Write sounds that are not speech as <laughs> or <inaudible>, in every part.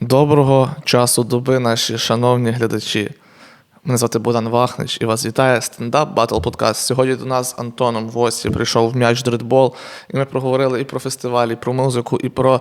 Доброго часу доби, наші шановні глядачі. Мене звати Богдан Вахнич і вас вітає стендап Батл Подкаст. Сьогодні до нас Антоном в гості прийшов м'яч дритбол, і ми проговорили і про фестиваль, і про музику, і про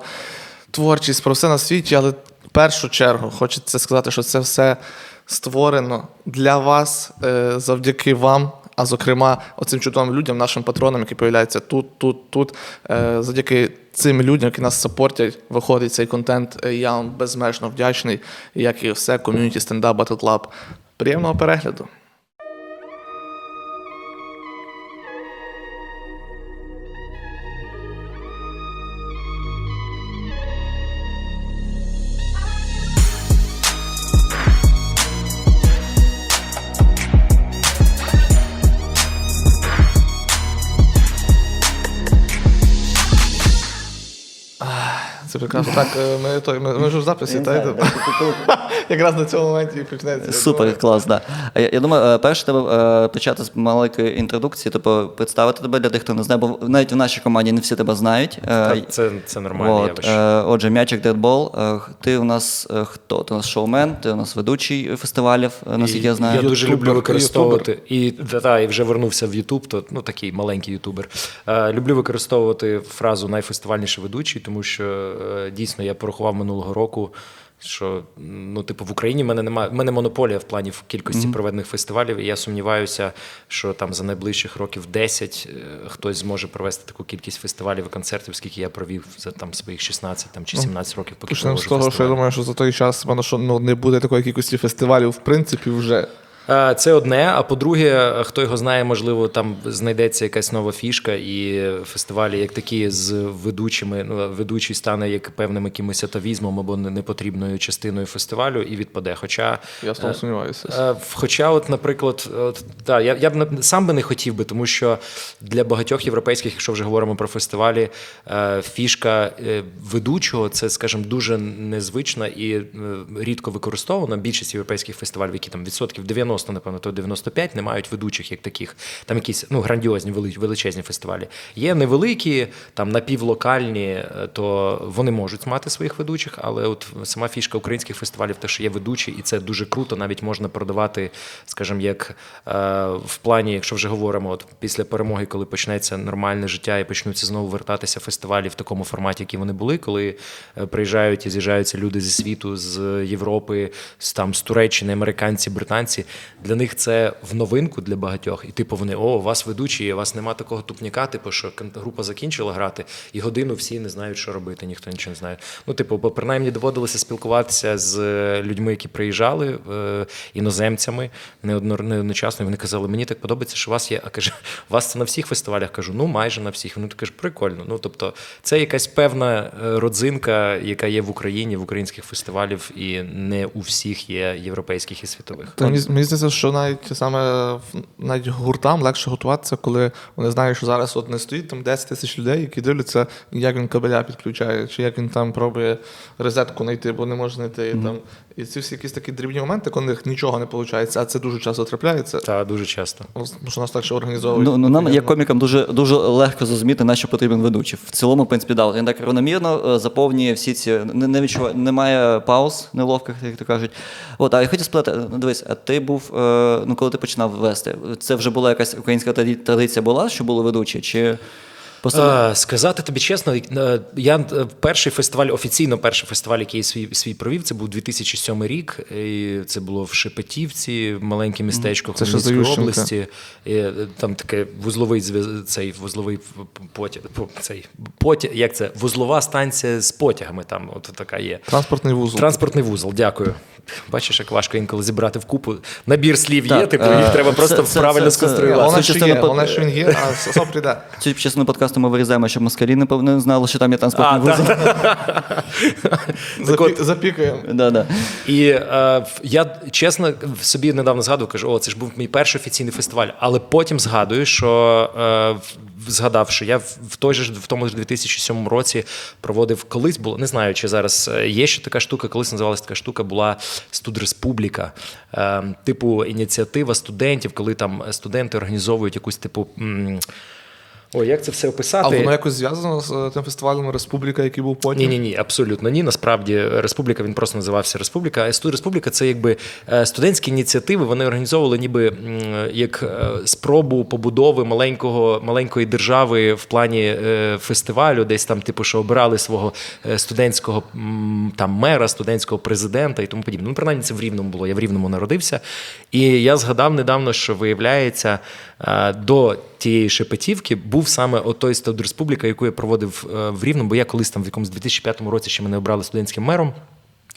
творчість, про все на світі. Але в першу чергу хочеться сказати, що це все створено для вас е, завдяки вам. А зокрема, оцим чудовим людям, нашим патронам, які появляються тут, тут, тут. Е, завдяки цим людям, які нас сапортять, виходить цей контент. Е, Я вам безмежно вдячний, як і все ком'юніті стендап Battle Club. Приємного перегляду. Так, е, ми, той, ми, ми вже в записі, та, йдемо. <laughs> якраз на цьому моменті і почнеться. Супер, клас, да. Я, я думаю, е, перше треба е, почати з маленької інтродукції, тобто представити тебе для тих, хто не знає, бо навіть в нашій команді не всі тебе знають. Це, це е, отже, м'ячик Дедбол. Ти у нас хто? Ти у нас шоумен, ти у нас ведучий фестивалів, наскільки я знаю. Я дуже люблю використовувати і та, та, і вже вернувся в Ютуб, то ну такий маленький ютубер. Люблю використовувати фразу найфестивальніший ведучий, тому що е, дійсно я порахував минулого року. Що ну, типу, в Україні в мене немає в мене монополія в плані в кількості проведених фестивалів, і я сумніваюся, що там за найближчих років 10 е, хтось зможе провести таку кількість фестивалів і концертів, скільки я провів за там своїх 16 там, чи 17 років, поки з того, що я думаю, що за той час певно, що ну, не буде такої кількості фестивалів, в принципі, вже. Е, Це одне. А по-друге, хто його знає, можливо, там знайдеться якась нова фішка, і фестивалі, як такі, з ведучими, ну ведучий стане як певним якимось атавізмом або непотрібною частиною фестивалю і відпаде. Хоча Я в тому сумніваюся. Е, Хоча, от, наприклад, от, та, я, я б сам би не хотів би, тому що для багатьох європейських, якщо вже говоримо про фестивалі, е, фішка е, ведучого це, скажімо, дуже незвична і е, рідко використована. Більшість європейських фестивалів, які там відсотків 90, напевно, то 95, не мають ведучих як таких. Там якісь ну, грандіозні, величезні фестивалі. Є невеликі, там напівлокальні, е, то вони можуть мати своїх ведучих, але от сама фішка українських фестивалів, те, що є ведучі, і це дуже круто. Навіть можна продавати, скажімо, як е, в плані, якщо вже говоримо, от після перемоги, коли почнеться нормальне життя і почнуться знову вертатися фестивалі в такому форматі, які вони були, коли е, приїжджають і з'їжджаються люди зі світу, з Європи, з там з Туреччини, американці, британці. Для них це в новинку для багатьох. І типу вони, о, у вас ведучі, у вас нема такого тупняка, типу, що група закінчила грати, і годину всі не знають, що робити, ніхто нічого не знає. Ну, типу, бо принаймні доводилося спілкуватися з е, людьми, які приїжджали, е, іноземцями неодно- неодночасно. І вони казали, мені так подобається, що у вас є. А каже, у вас це на всіх фестивалях? Кажу, ну майже на всіх. Вони так кажуть, прикольно. Ну тобто, це якась певна е, родзинка, яка є в Україні, в українських фестивалів, і не у всіх є європейських і світових. Та мені здається, що навіть саме навіть гуртам легше готуватися, коли вони знають, що зараз от не стоїть там 10 тисяч людей, які дивляться, як він кабеля підключає, чи як він там пробує розетку знайти, бо не може знайти. Там. І ці всі якісь такі дрібні моменти, коли в них нічого не виходить, а це дуже часто трапляється. Та дуже часто. Тому що нас так ще організовують. Ну, ну нам, як комікам, дуже дуже легко зрозуміти, на що потрібен ведучий. В цілому, в принципі, да, він так равномірно е, заповнює всі ці не, не відчуває, немає пауз неловких, як то кажуть. От, а я хотів спитати, ну дивись, а ти був, е, ну коли ти починав вести, це вже була якась українська традиція була, що були ведучі? Чи просто Е, Сказати тобі чесно, е, я е, перший фестиваль, офіційно перший фестиваль, який я свій, свій провів, це був 2007 рік. І це було в Шепетівці, маленьке містечко Хмельницької області. І, е, там таке вузловий цей вузловий потяг, цей потяг, як це? Вузлова станція з потягами. Там от така є. Транспортний вузол. Транспортний вузол, дякую. Бачиш, як важко інколи зібрати в купу. Набір слів є, типу, е, їх треба це- просто це- правильно це- це- сконструювати. Що частина він є, а все прийде. цю частину подкасту ми вирізаємо, щоб москалі не, не знали, що там є транспортний вузол. <laughs> Запікаємо. Да, да. І е, я чесно собі недавно згадував, кажу, о, це ж був мій перший офіційний фестиваль. Але потім згадую, що е, згадав, що я в той же в тому ж 2007 році проводив колись було, не знаю, чи зараз е, є ще така штука, колись називалася така штука, була студреспубліка, е, типу ініціатива студентів, коли там студенти організовують якусь типу. м, Ой, як це все описати? А воно якось зв'язано з е, тим фестивалем Республіка, який був потім? Ні, ні, ні, абсолютно ні. Насправді Республіка він просто називався Республіка. А Республіка це якби е, студентські ініціативи. Вони організовували ніби як е, спробу побудови маленького маленької держави в плані фестивалю, десь там, типу, що обирали свого студентського там мера, студентського президента і тому подібне. Ну, принаймні, це в Рівному було. Я в Рівному народився. І я згадав недавно, що виявляється, до тієї шепетівки був саме отой Студ Республіка, яку я проводив е, в Рівному, бо я колись там в якомусь 2005 році ще мене обрали студентським мером.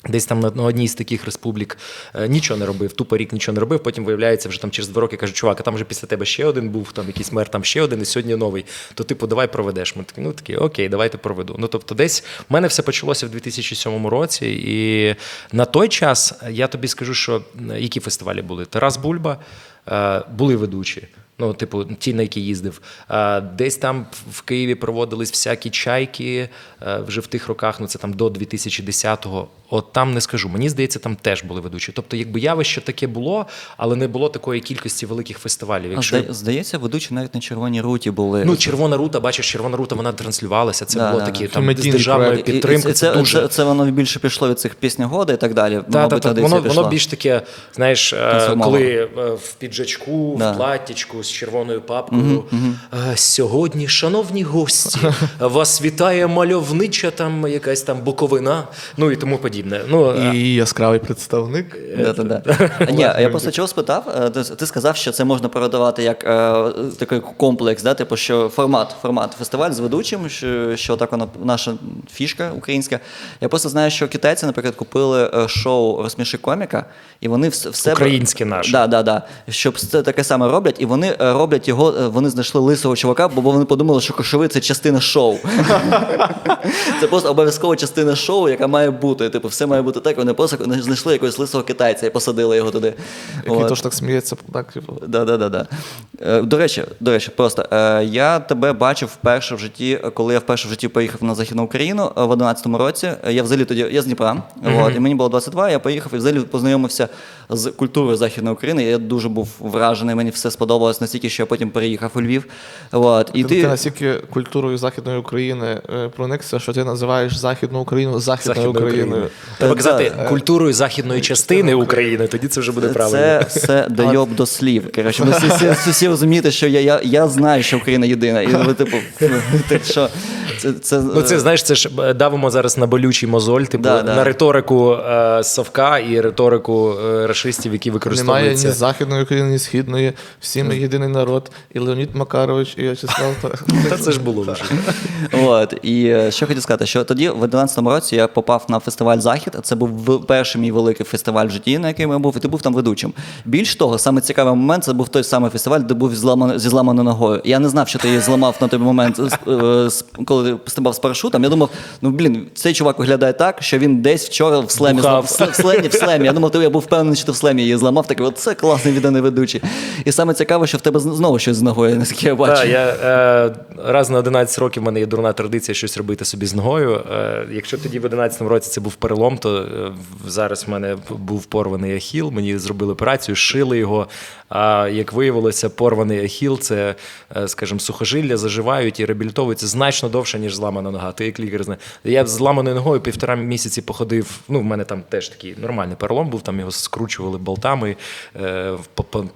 Десь там на, одній з таких республік е, нічого не робив, тупо рік нічого не робив. Потім виявляється, вже там через два роки кажуть, чувак, а там вже після тебе ще один був, там якийсь мер, там ще один, і сьогодні новий. То типу, давай проведеш. Ми такі, ну такі, окей, давайте проведу. Ну тобто, десь в мене все почалося в 2007 році, і на той час я тобі скажу, що які фестивалі були? Тарас Бульба е, були ведучі. Ну, типу, ті, на які їздив. Десь там в Києві проводились всякі чайки е, вже в тих роках, ну це там до 2010-го. От там не скажу. Мені здається, там теж були ведучі. Тобто, якби явище таке було, але не було такої кількості великих фестивалів. Якщо... зда- Здається, ведучі навіть на червоній руті були. Ну, червона рута, бачиш, червона рута, вона транслювалася. Це Да, було да, такі да. там з державною проект. І- і- це, Це, дуже це, це воно більше пішло від цих пісні годи і так далі. Мабуть, так. традиція Воно, воно більш таке, знаєш, е, коли е, в піджачку, Да. в платтячку з червоною папкою. Е, Сьогодні, шановні гості, <laughs> вас вітає мальовнича там якась там буковина, ну і тому подібне. Ну, е, І яскравий представник. Да. <laughs> Ні, я просто чого спитав. е, Ти, сказав, що це можна передавати як е, такий комплекс, да? типу, що формат, формат фестиваль з ведучим, що, що так вона наша фішка українська. Я просто знаю, що китайці, наприклад, купили е, шоу Розсміши коміка, і вони в, с- себе Українське наше. Да, да, да. Щоб це таке саме роблять, і вони е, роблять його. е, Вони знайшли лисого чувака, бо вони подумали, що кошовий це частина шоу. <laughs> Це просто обов'язкова частина шоу, яка має бути. Типу, все має бути так. Вони просто знайшли якогось лисого китайця і посадили його туди. Який От. теж так сміється, так, типу. Да, да, да, да. До речі, до речі, просто е, я тебе бачив вперше в житті, коли я вперше в житті поїхав на Західну Україну е, в 11-му році. Е, Я взагалі тоді я з Дніпра, от, і мені було 22, я поїхав і взагалі познайомився з культурою Західної України. Я дуже був вражений, мені все сподобалось настільки, що я потім переїхав у Львів. От, і Ти, ти ти, настільки культурою Західної України проникся, що ти називаєш Західну Україну Західною Західною Україною. Треба Е, казати культурою західної частини України, тоді це вже буде правильно. це все дойоб до слів. Коротше, ви всі, всі, всі розумієте, що я, я, я знаю, що Україна єдина. І ви, типу, <laughs> так що це, це, Ну, це знаєш, це ж е, давимо зараз на болючий мозоль, типу Да, да. на риторику е, Совка і риторику е, рашистів, які Немає ні Західної України, ні Східної. Всі ми єдиний народ. І Леонід Макарович, і В'ячеслав. Та це ж було вже. От і е, що хотів сказати, що тоді в 11-му році я попав на фестиваль Захід. Це був перший мій великий фестиваль в житті, на який я був, і ти був там ведучим. Більш того, саме цікавий момент це був той самий фестиваль, де був зламано, зі зламаною ногою. Я не знав, що ти її зламав на той момент, е, коли ти стрибав з парашутом. Я думав, ну блін, цей чувак виглядає так, що він десь вчора в слемі Бухав. в слемі, в слемі. Я думав, ти я був впевнений, що ти в слемі її зламав. Такий, от це класний відданий ведучий. І саме цікаве, що в тебе знову щось з ногою, наскільки я бачу. Так, я е, раз на 11 років в мене є дурна традиція щось робити собі з ногою. Е, якщо тоді в 11 році це був перелом, то е, зараз в мене був порваний ахіл. Мені зробили операцію, шили його. А як виявилося, порваний ахіл це, е, скажімо, сухожилля заживають і реабілітовуються значно довше, ніж зламана нога. Ти як лікар знаєш. Я з зламаною ногою півтора місяці походив. Ну, в мене там теж такий нормальний перелом був, там його скручували болтами, е,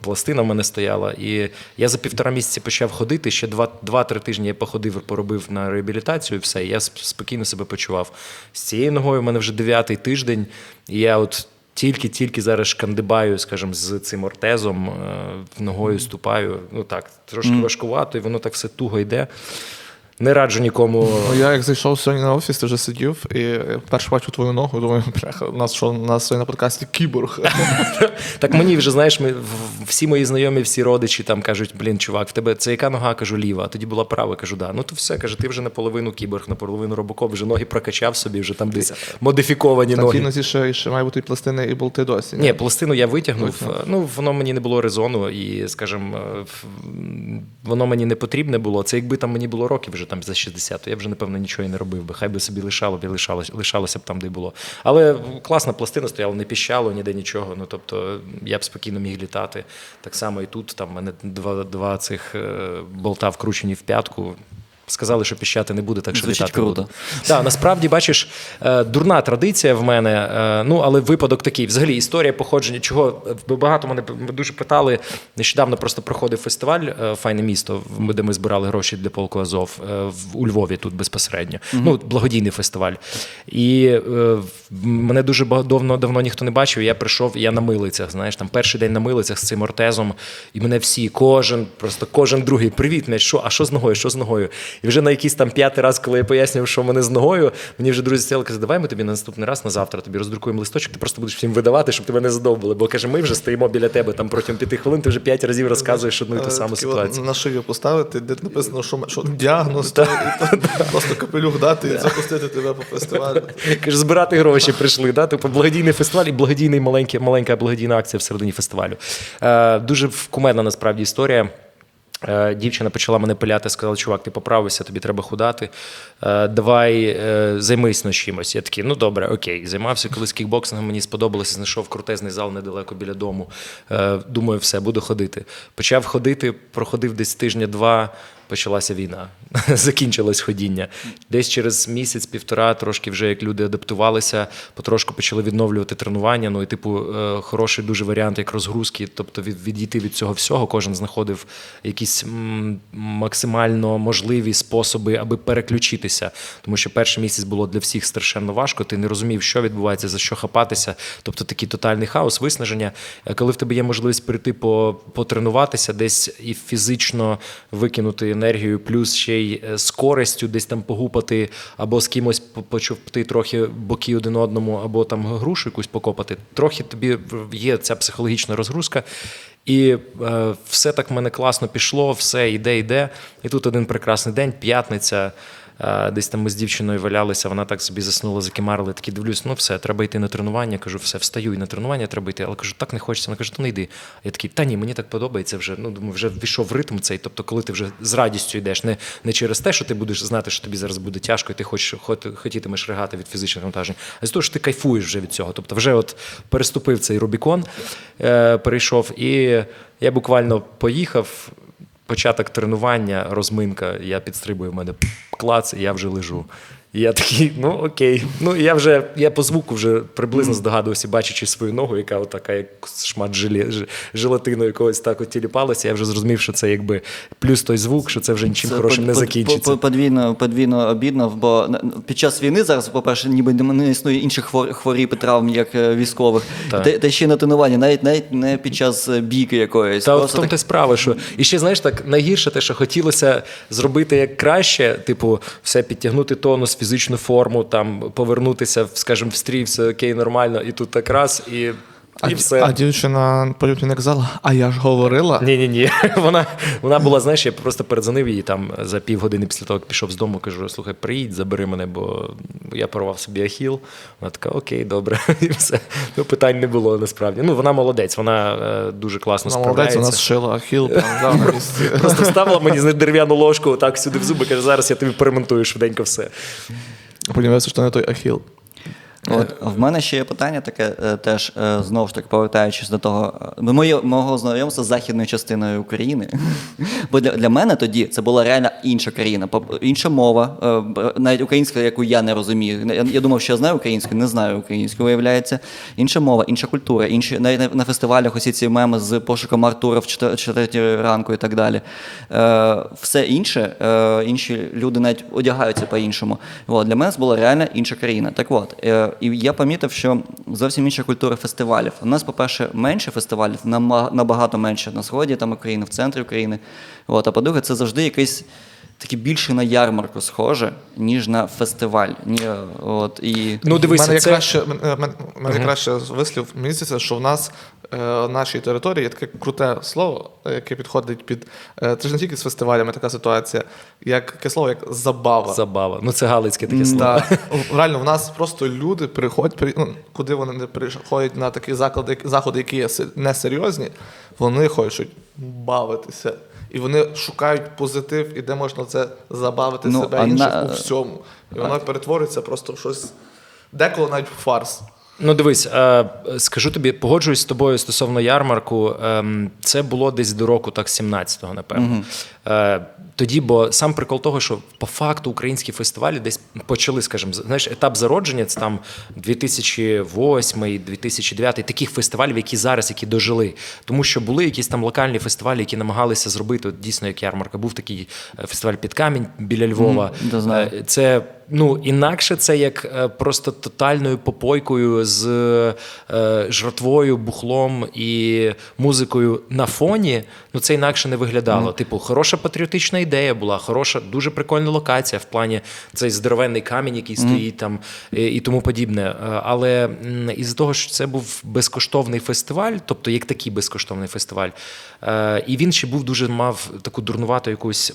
пластина в мене стояла. І я за півтора місяці почав ходити. Ще два- два-три тижні я походив, поробив на реабілітацію, і все. і Я спокійно себе почував. З цією ногою в мене вже дев'ятий тиждень, і я от. Тільки-тільки зараз шкандибаю, скажімо, з цим ортезом, е, ногою ступаю. Ну так, трошки важкувато, і воно так все туго йде. Не раджу нікому. Ну, я як зайшов сьогодні на офіс, ти вже сидів, і я вперше бачу твою ногу, думаю, бляха, у нас що у нас сьогодні на подкасті кіборг. <laughs> Так мені вже знаєш, ми всі мої знайомі, всі родичі там кажуть: блін, чувак, в тебе це яка нога? кажу, ліва. А тоді була права. Кажу, да. Ну то все, каже, ти вже наполовину кіборг, наполовину робокоп, вже ноги прокачав собі, вже там десь модифіковані тій ноги. нозі ще, ще має бути і пластини, і болти досі. Ні, пластину я витягнув. Ну, воно мені не було резону, і, скажімо, воно мені не потрібне було. Це якби там мені було років вже там. за 60, то я б вже, напевно, нічого і не робив би. Хай би собі лишало б і лишалося, лишалося б там, де було. Але класна пластина стояла, не піщало ніде нічого. Ну тобто я б спокійно міг літати. Так само і тут там мене два, два цих е, болта вкручені в п'ятку. Сказали, що піщати не буде, так що Звучить літати круто. буду. Так, насправді бачиш, е, дурна традиція в мене. е, Ну але випадок такий. Взагалі, історія походження, чого е, багато мене дуже питали. Нещодавно просто проходив фестиваль Файне місто, де ми збирали гроші для полку Азов у Львові тут безпосередньо. Ну, благодійний фестиваль. І мене дуже давно, давно ніхто не бачив. Я прийшов, я на милицях. Знаєш, там перший день на милицях з цим ортезом, і мене всі, кожен, просто кожен другий. Привіт, м'яч, що? А що з ногою? Що з ногою? І вже на якийсь там п'ятий раз, коли я пояснював, що в мене з ногою, мені вже друзі сказали, казали, давай ми тобі на наступний раз на завтра тобі роздрукуємо листочок, ти просто будеш всім видавати, щоб тебе не задовбили. Бо каже, ми вже стоїмо біля тебе там протягом п'яти хвилин, ти вже п'ять разів розказуєш одну і ту Е, саму ситуацію. На шию поставити, де написано, що, що діагноз, просто капелюх дати і запустити тебе по фестивалю. Каже, збирати гроші прийшли. Да? Типу благодійний фестиваль і благодійний маленький, маленька благодійна акція всередині фестивалю. Е, дуже кумедна насправді історія. Е, Дівчина почала мене пиляти, сказала, чувак, ти поправився, тобі треба худати. Е, Давай е, займись на чимось. Я такий, ну добре, окей. Займався колись кікбоксингом, мені сподобалося, знайшов крутезний зал недалеко біля дому. Думаю, все, буду ходити. Почав ходити, проходив десь тижня-два. Почалася війна, <laughs> закінчилось ходіння. Десь через місяць-півтора, трошки вже як люди адаптувалися, потрошку почали відновлювати тренування. Ну і типу, е, хороший дуже варіант, як розгрузки, тобто відійти від цього всього. Кожен знаходив якісь максимально можливі способи, аби переключитися. Тому що перший місяць було для всіх страшенно важко. Ти не розумів, що відбувається, за що хапатися. Тобто такий тотальний хаос, виснаження. Е, Коли в тебе є можливість прийти по, потренуватися, десь і фізично викинути енергію, плюс ще й е, з користю десь там погупати, або з кимось по- трохи боки один одному, або там грушу якусь покопати. Трохи тобі є ця психологічна розгрузка. І е, все так в мене класно пішло, все йде, йде. І тут один прекрасний день, п'ятниця. Е, Десь там ми з дівчиною валялися, вона так собі заснула, закимарили. Такі дивлюсь, ну все, треба йти на тренування. Кажу, все, встаю і на тренування треба йти. Але кажу, так не хочеться. Вона каже, то не йди. Я такий, та ні, мені так подобається вже. Ну, думаю, вже ввійшов в ритм цей. Тобто, коли ти вже з радістю йдеш, не, не через те, що ти будеш знати, що тобі зараз буде тяжко, і ти хочеш хот- хотітимеш ригати від фізичних навантажень, а з того, що ти кайфуєш вже від цього. Тобто, вже от переступив цей Рубікон, е, перейшов, і я буквально поїхав. Початок тренування, розминка, я підстрибую в мене клац, і я вже лежу. І я такий, ну окей. Ну я вже я по звуку вже приблизно здогадувався, бачачи свою ногу, яка отака, як шмат желе, ж- желатину якогось так от тіліпалася. Я вже зрозумів, що це якби плюс той звук, що це вже нічим Це хорошим под- не закінчиться. под- Подвійно, подвійно обідно, бо під час війни зараз, по-перше, ніби не існує інших хвор- хворіб і травм, як е, військових. Та, та ще й на тренуванні, навіть навіть не під час е, бійки якоїсь. Та от в тому так- та справа, що і ще знаєш так найгірше те, що хотілося зробити як краще, типу, все підтягнути тонус, фізичну форму, там повернутися, скажімо, в стрій, все окей, нормально, і тут так раз, і, А, і все. а дівчина не казала, а я ж говорила. Ні, ні, ні. Вона, вона була, знаєш, я просто передзвонив її там за півгодини після того, як пішов з дому, кажу: слухай, приїдь, забери мене, бо я порвав собі ахіл. Вона така, окей, добре. <laughs> І все. Ну, питань не було насправді. Ну, вона молодець, вона е, дуже класно Вона молодець, справляється. вона зшила ахіл, да. Просто вставила <laughs> мені з дерев'яну ложку так сюди в зуби, каже, зараз я тобі перемонтую швиденько все. Потім що не той ахіл. От в мене ще є питання таке, е, теж е, знову ж таки повертаючись до того, е, моє мого знайомства з західною частиною України. <laughs> Бо для, для мене тоді це була реально інша країна, інша мова, е, навіть українська, яку я не розумію. Я, думав, що я знаю українську, не знаю українську, виявляється. Інша мова, інша культура, інші навіть на, фестивалях усі ці меми з пошуком Артура в 4 ранку і так далі. Е, все інше, е, інші люди навіть одягаються по-іншому. Для мене це була реально інша країна. Так от, е, і я помітив, що зовсім інша культура фестивалів. У нас, по-перше, менше фестивалів, набагато менше на сході там України, в центрі України. От, а по-друге, це завжди якийсь. Таке більше на ярмарку схоже, ніж на фестиваль. Ні, от, і... Ну, дивись, дивися, мене це... краще, мене, мене, мене краще вислів. Мені здається, що в нас е, на нашій території є таке круте слово, е, яке підходить під. Е, це ж не тільки з фестивалями така ситуація, як таке слово, як забава. Забава. Ну, це галицьке таке слово. Да. <laughs> Реально, в нас просто люди приходять, при- ну, куди вони не приходять на такі заклади, заходи, які є несерйозні, вони хочуть бавитися. І вони шукають позитив, і де можна це забавити Ну, себе інших на- у всьому. І воно перетворюється просто в щось деколи навіть в фарс. Ну, дивись, е, скажу тобі, погоджуюсь з тобою стосовно ярмарку. ем, Це було десь до року, так, 17-го, напевно. Е, Тоді, бо сам прикол того, що по факту українські фестивалі десь почали, скажімо, знаєш, етап зародження це там 2008, 2009, таких фестивалів, які зараз, які дожили. Тому що були якісь там локальні фестивалі, які намагалися зробити, от, дійсно, як ярмарка. Був такий е, фестиваль під камінь біля Львова. Е, це ну інакше це як е, просто тотальною попойкою з е, жратвою, бухлом і музикою на фоні. Ну це інакше не виглядало. Типу, хороша патріотична ідея була, хороша, дуже прикольна локація в плані цей здоровенний камінь, який стоїть там і, і тому подібне. Е, Але із-за того, що це був безкоштовний фестиваль, тобто як такий безкоштовний фестиваль, е, і він ще був дуже мав таку дурнувату якусь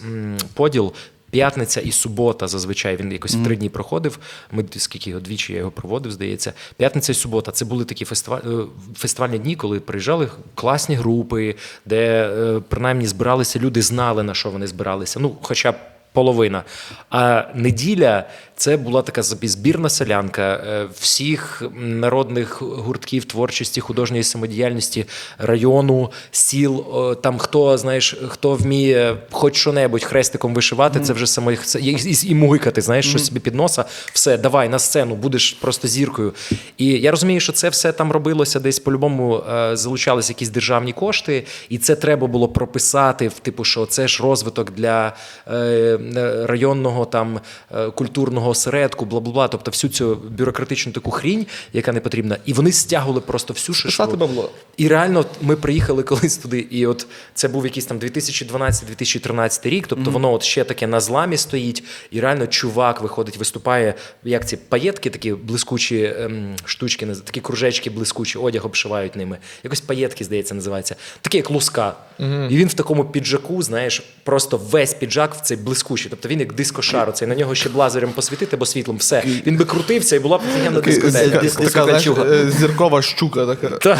поділ. П'ятниця і субота зазвичай він якось в три дні проходив. Ми скільки його двічі я його проводив, здається. П'ятниця і субота. Це були такі фестиваль, е, фестивальні дні, коли приїжджали класні групи, де е, принаймні збиралися люди, знали на що вони збиралися. Ну, хоча б половина. А неділя це була така збірна селянка е, всіх народних гуртків творчості, художньої самодіяльності району, сіл. Там хто знаєш, хто вміє хоч що-небудь хрестиком вишивати, це вже само це, і, мугикати, знаєш, щось собі під носа. Все, давай на сцену, будеш просто зіркою. І я розумію, що це все там робилося десь по-любому е, залучалися якісь державні кошти, і це треба було прописати в типу, що це ж розвиток для е, районного там е, культурного осередку, бла бла бла. Тобто всю цю бюрократичну таку хрінь, яка не потрібна, і вони стягували просто всю шишку. Бабло. І реально ми приїхали колись туди, і от це був якийсь там 2012-2013 рік. Тобто воно от ще таке на зламі стоїть, і реально чувак виходить, виступає, як ці паєтки, такі блискучі ем, штучки, такі кружечки блискучі, одяг обшивають ними. Якось паєтки, здається, називається. Таке як луска. І він в такому піджаку, знаєш, просто весь піджак в цей блискучий. Тобто він як дискошар, оцей на нього ще б лазером посвітити або світлом. Все. Він би крутився і була б офігенна дискотека. Така, диско- така, знаєш, дискочуга. е, зіркова щука така.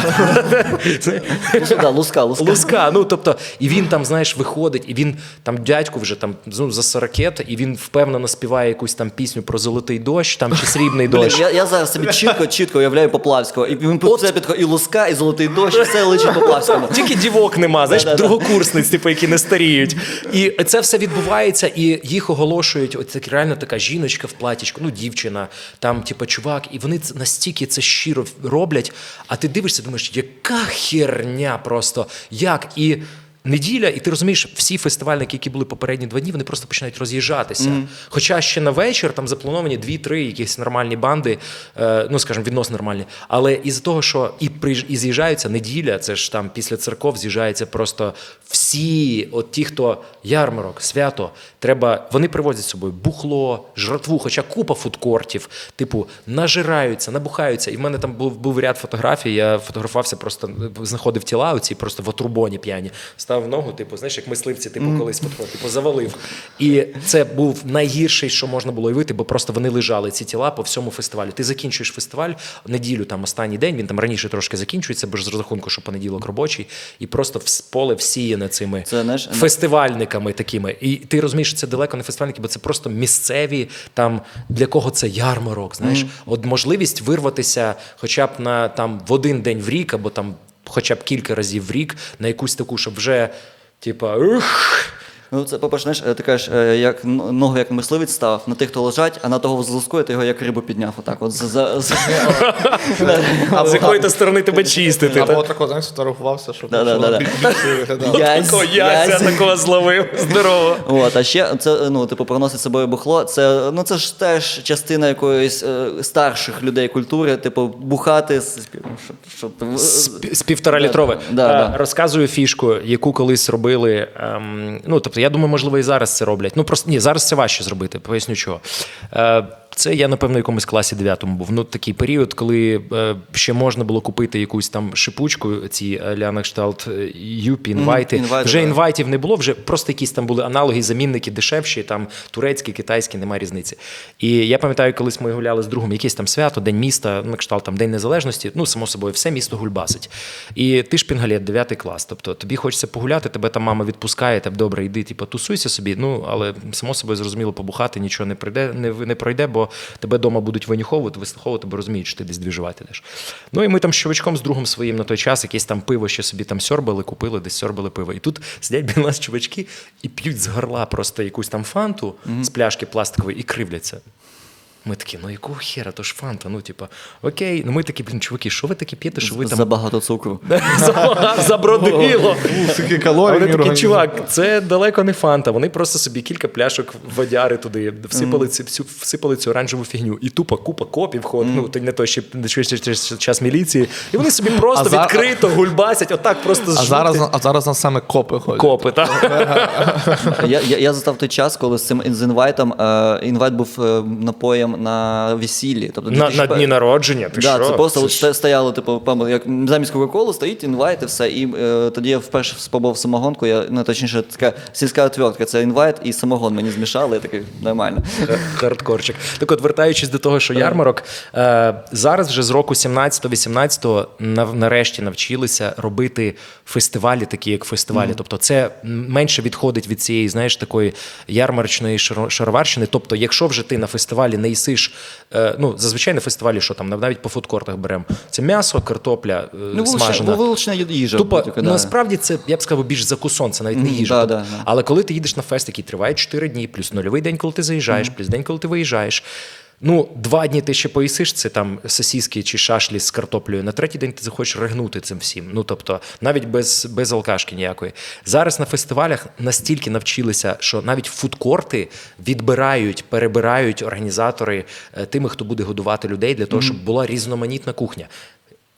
Ну, луска, луска. Луска, ну тобто, і він там, знаєш, виходить, і він там дядьку вже там ну, за 40, і він впевнено співає якусь там пісню про золотий дощ, там чи срібний дощ. я, зараз собі чітко, чітко уявляю Поплавського. І він все підходить, і луска, і золотий дощ, і все личить Поплавському. Тільки дівок нема, знаєш, другокурсниць, типу, які не старіють. І це все відбувається, і їх оголошують. Так реально така жіночка в платічку, ну дівчина, там, типу, чувак, і вони настільки це щиро роблять. А ти дивишся, думаєш, яка херня просто як і. Неділя, і ти розумієш, всі фестивальники, які були попередні два дні, вони просто починають роз'їжджатися. Хоча ще на вечір там заплановані дві-три якісь нормальні банди, е, ну скажімо, відносно нормальні. Але із-за того, що і і з'їжджаються неділя, це ж там після церков з'їжджаються просто всі, от ті, хто ярмарок, свято, треба, вони привозять з собою бухло, жратву, хоча купа фудкортів, типу, нажираються, набухаються. І в мене там був, був ряд фотографій. Я фотографувався, просто знаходив тіла, оці просто в отрубоні п'яні. Став ногу, типу, знаєш, як мисливці, типу, колись фотограф, типу, завалив. І це був найгірший, що можна було уявити, бо просто вони лежали ці тіла по всьому фестивалю. Ти закінчуєш фестиваль неділю, там останній день, він там раніше трошки закінчується, бо ж з розрахунку, що понеділок робочий, і просто поле всіяне цими Це, знаєш, фестивальниками такими. І ти розумієш, що це далеко не фестивальники, бо це просто місцеві, там для кого це ярмарок. Знаєш, от можливість вирватися хоча б на там в один день в рік, або там хоча б кілька разів в рік на якусь таку, щоб вже. Типа, ух, Ну, це, знаєш, е, ти кажеш, е, як ногу як мисливець став, на тих, хто лежать, а на того з лускою ти його як рибу підняв. Отак, от за, за, <laughs> за... <laughs> з якої то сторони тебе чистити. Або та? тако, знаєш, фотографувався, щоб Да, да, щоб да, бі- да. більше <laughs> виглядало. Язь, Такого зловив. Здорово. От, а ще це ну, типу, проносить з собою бухло. Це ну це ж теж частина якоїсь е, старших людей культури, типу, бухати з ну, щоб, півтора літрове. Да, да. Розказую фішку, яку колись робили. Ем, ну, тобто, я думаю, можливо, і зараз це роблять. Ну, просто ні, зараз це важче зробити, поясню чого. Е, Це я, напевно, в якомусь класі 9 був. Ну, такий період, коли е, ще можна було купити якусь там шипучку, ці ля на кшталт Юпі, інвайти. інвайти, вже інвайтів не було, вже просто якісь там були аналоги, замінники дешевші, там турецькі, китайські, немає різниці. І я пам'ятаю, колись ми гуляли з другом, якесь там свято, День міста, на кшталт там День Незалежності. Ну, само собою, все місто гульбасить. І ти шпінгалет, 9 клас. Тобто тобі хочеться погуляти, тебе там мама відпускає, там добре, йди, типу, тусуйся собі. Ну, але само собою зрозуміло, побухати нічого не прийде, не, не пройде, бо тебе вдома будуть винюховувати, вислуховувати, бо розуміють, що ти десь двіжувати йдеш. Ну і ми там з чувачком з другом своїм на той час якесь там пиво ще собі там сьорбали, купили, десь сьорбали пиво. І тут сидять біля нас чувачки і п'ють з горла просто якусь там фанту з пляшки пластикової і кривляться. Ми такі, ну якого хера, то ж фанта, ну типа, окей, ну ми такі, блін, чуваки, що ви такі п'єте, що ви там Забагато цукру. <laughs> забродило. Калорій. вони такі, чувак, це далеко не фанта. Вони просто собі кілька пляшок водяри туди, всипали, цю оранжеву фігню. І тупо купа копів ходить. Ну, то не той ще час міліції. І вони собі просто відкрито гульбасять, отак просто А зараз, а зараз нас саме копи ходять. копи. Так? Я, я, застав той час, коли з цим з інвайтом, е, інвайт був е, напоєм на весіллі. Тобто На, на дні народження. Ти да, що? це просто Це от стояло, типу, пам- як замість Кока-Коли стоїть інвайт і все. І е, тоді я вперше спробував самогонку. Я, ну, точніше, така сільська отвертка. Це інвайт і самогон мені змішали. Я такий нормально. Хардкорчик. Так от, вертаючись до того, що ярмарок, е, зараз вже з року 17-18 нав- нарешті навчилися робити фестивалі, такі як фестивалі. Тобто, це менше відходить від цієї, знаєш, такої ярмарочної шаро- шароварщини. Тобто, якщо вже ти на фестивалі не їсиш, е, ну зазвичай на фестивалі, що там навіть по фудкортах беремо, це м'ясо, картопля е, Ну, смажена. вулична їжа. Тупо будь-яка, да. насправді це я б сказав більш закусон, це навіть не їжа. да, Тобто, да, да. Але коли ти їдеш на фест, який триває 4 дні, плюс нульовий день, коли ти заїжджаєш, плюс день, коли ти виїжджаєш. Ну, два дні ти ще поїсиш, це там сосіски чи шашлі з картоплею. На третій день ти захочеш ригнути цим всім. Ну тобто, навіть без, без алкашки ніякої. Зараз на фестивалях настільки навчилися, що навіть фудкорти відбирають, перебирають організатори е, тими, хто буде годувати людей для того, щоб була різноманітна кухня.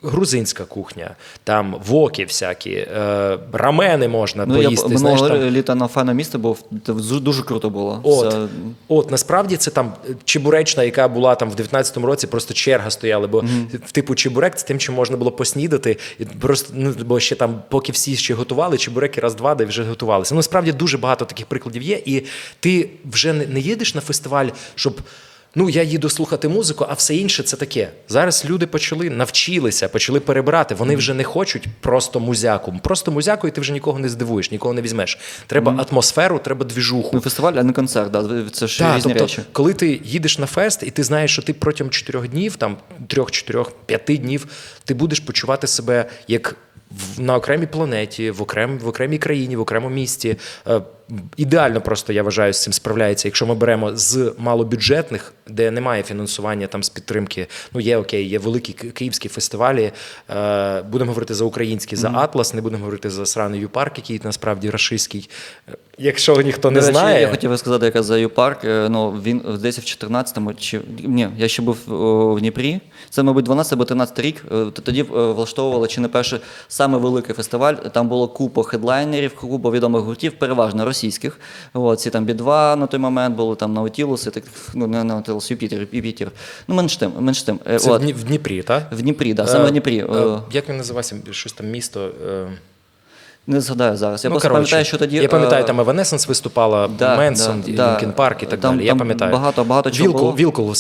Грузинська кухня, там воки всякі, е, рамени можна Ну, я поїсти. б- знаєш, там. літа на файна місто був, це дуже круто було. От, Все- от насправді це там чебуречна, яка була там в 19-му році, просто черга стояла, бо в типу чебурек це тим, чим можна було поснідати. І просто ну, бо ще там, поки всі ще готували, чебуреки раз-два, де вже готувалися. Ну насправді дуже багато таких прикладів є, і ти вже не їдеш на фестиваль, щоб. Ну, я їду слухати музику, а все інше це таке. Зараз люди почали навчилися, почали перебирати. Вони вже не хочуть просто музяку. Просто музяку, і ти вже нікого не здивуєш, нікого не візьмеш. Треба атмосферу, треба двіжуху. Ну, фестиваль, а не концерт, да. це ж Так, різні тобто, речі. коли ти їдеш на фест, і ти знаєш, що ти протягом чотирьох днів, там трьох, чотирьох, п'яти днів, ти будеш почувати себе як в- на окремій планеті, в, окрем, в окремій країні, в окремому місті. Е, Ідеально просто я вважаю з цим справляється. Якщо ми беремо з малобюджетних, де немає фінансування там з підтримки, ну є окей, є великі київські фестивалі. Е, будемо говорити за український, за Атлас, не будемо говорити за сраний Юпарк, який насправді рашистський. Е, Якщо ніхто не До речі, знає, Я хотів сказати, яка за U-Park. е, Ну, він десь в 14-му, чи ні, я ще був в Дніпрі. Це, мабуть, 12 або 13 рік. Е, Тоді е, влаштовували чи не перший саме великий фестиваль. Там було купа хедлайнерів, купа відомих гуртів, переважно російських. От, ці там Би-2 на той момент були, там Наутілус, і так, ну, не Наутілус, Юпітер, Юпітер. Ну, менш тим, менш тим. Е, це от. в Дніпрі, так? В Дніпрі, так, саме в Дніпрі. Е, Е, е, Як він називався? Щось там місто. е, Не згадаю зараз. Я ну, просто коротше, пам'ятаю, що тоді. Я пам'ятаю, е, там Evanescence виступала, да, Менсон, да, да. Лінкен Парк і так Там- далі. Я пам'ятаю. багато- багато чого Вілкул. Вілкул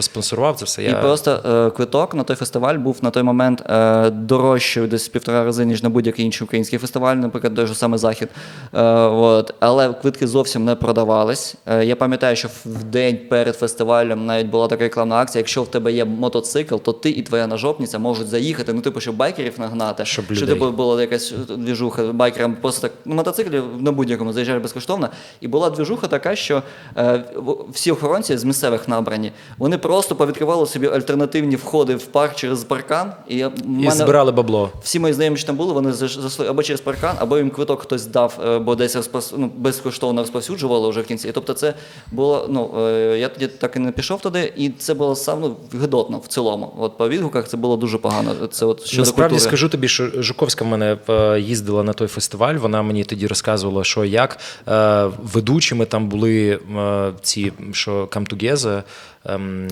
спонсорував це все. І Я... просто е, квиток на той фестиваль був на той момент е, дорожчий десь півтора рази, ніж на будь-який інший український фестиваль, наприклад, той же саме захід. Е, от. Але квитки зовсім не продавались. Е, я пам'ятаю, що в день перед фестивалем навіть була така рекламна акція. Якщо в тебе є мотоцикл, то ти і твоя ножопниця можуть заїхати. Ну, типу, щоб байкерів нагнати, Щоб що людей. типу була якась двіжуха байкерам просто так на мотоциклі на будь-якому заїжджали безкоштовно. І була двіжуха така, що е, всі охоронці з місцевих набрані, вони просто повідкривали собі альтернативні входи в парк через паркан. І, я- І мене- збирали бабло. всі мої знайомі, що там були, вони зайш- зайшли або через паркан, або їм квиток хтось дав, е, бо десь розпос... ну, безкоштовно розповсюджували вже в кінці. І тобто, це було. Ну е, я тоді так і не пішов туди, і це було сам ну, гидотно в цілому. От по відгуках це було дуже погано. Це от щодо Насправді культури. скажу тобі, що Жуковська в мене е, їздила на на той фестиваль. Вона мені тоді розказувала, що як е, ведучими там були е, ці, що Come Together, ем,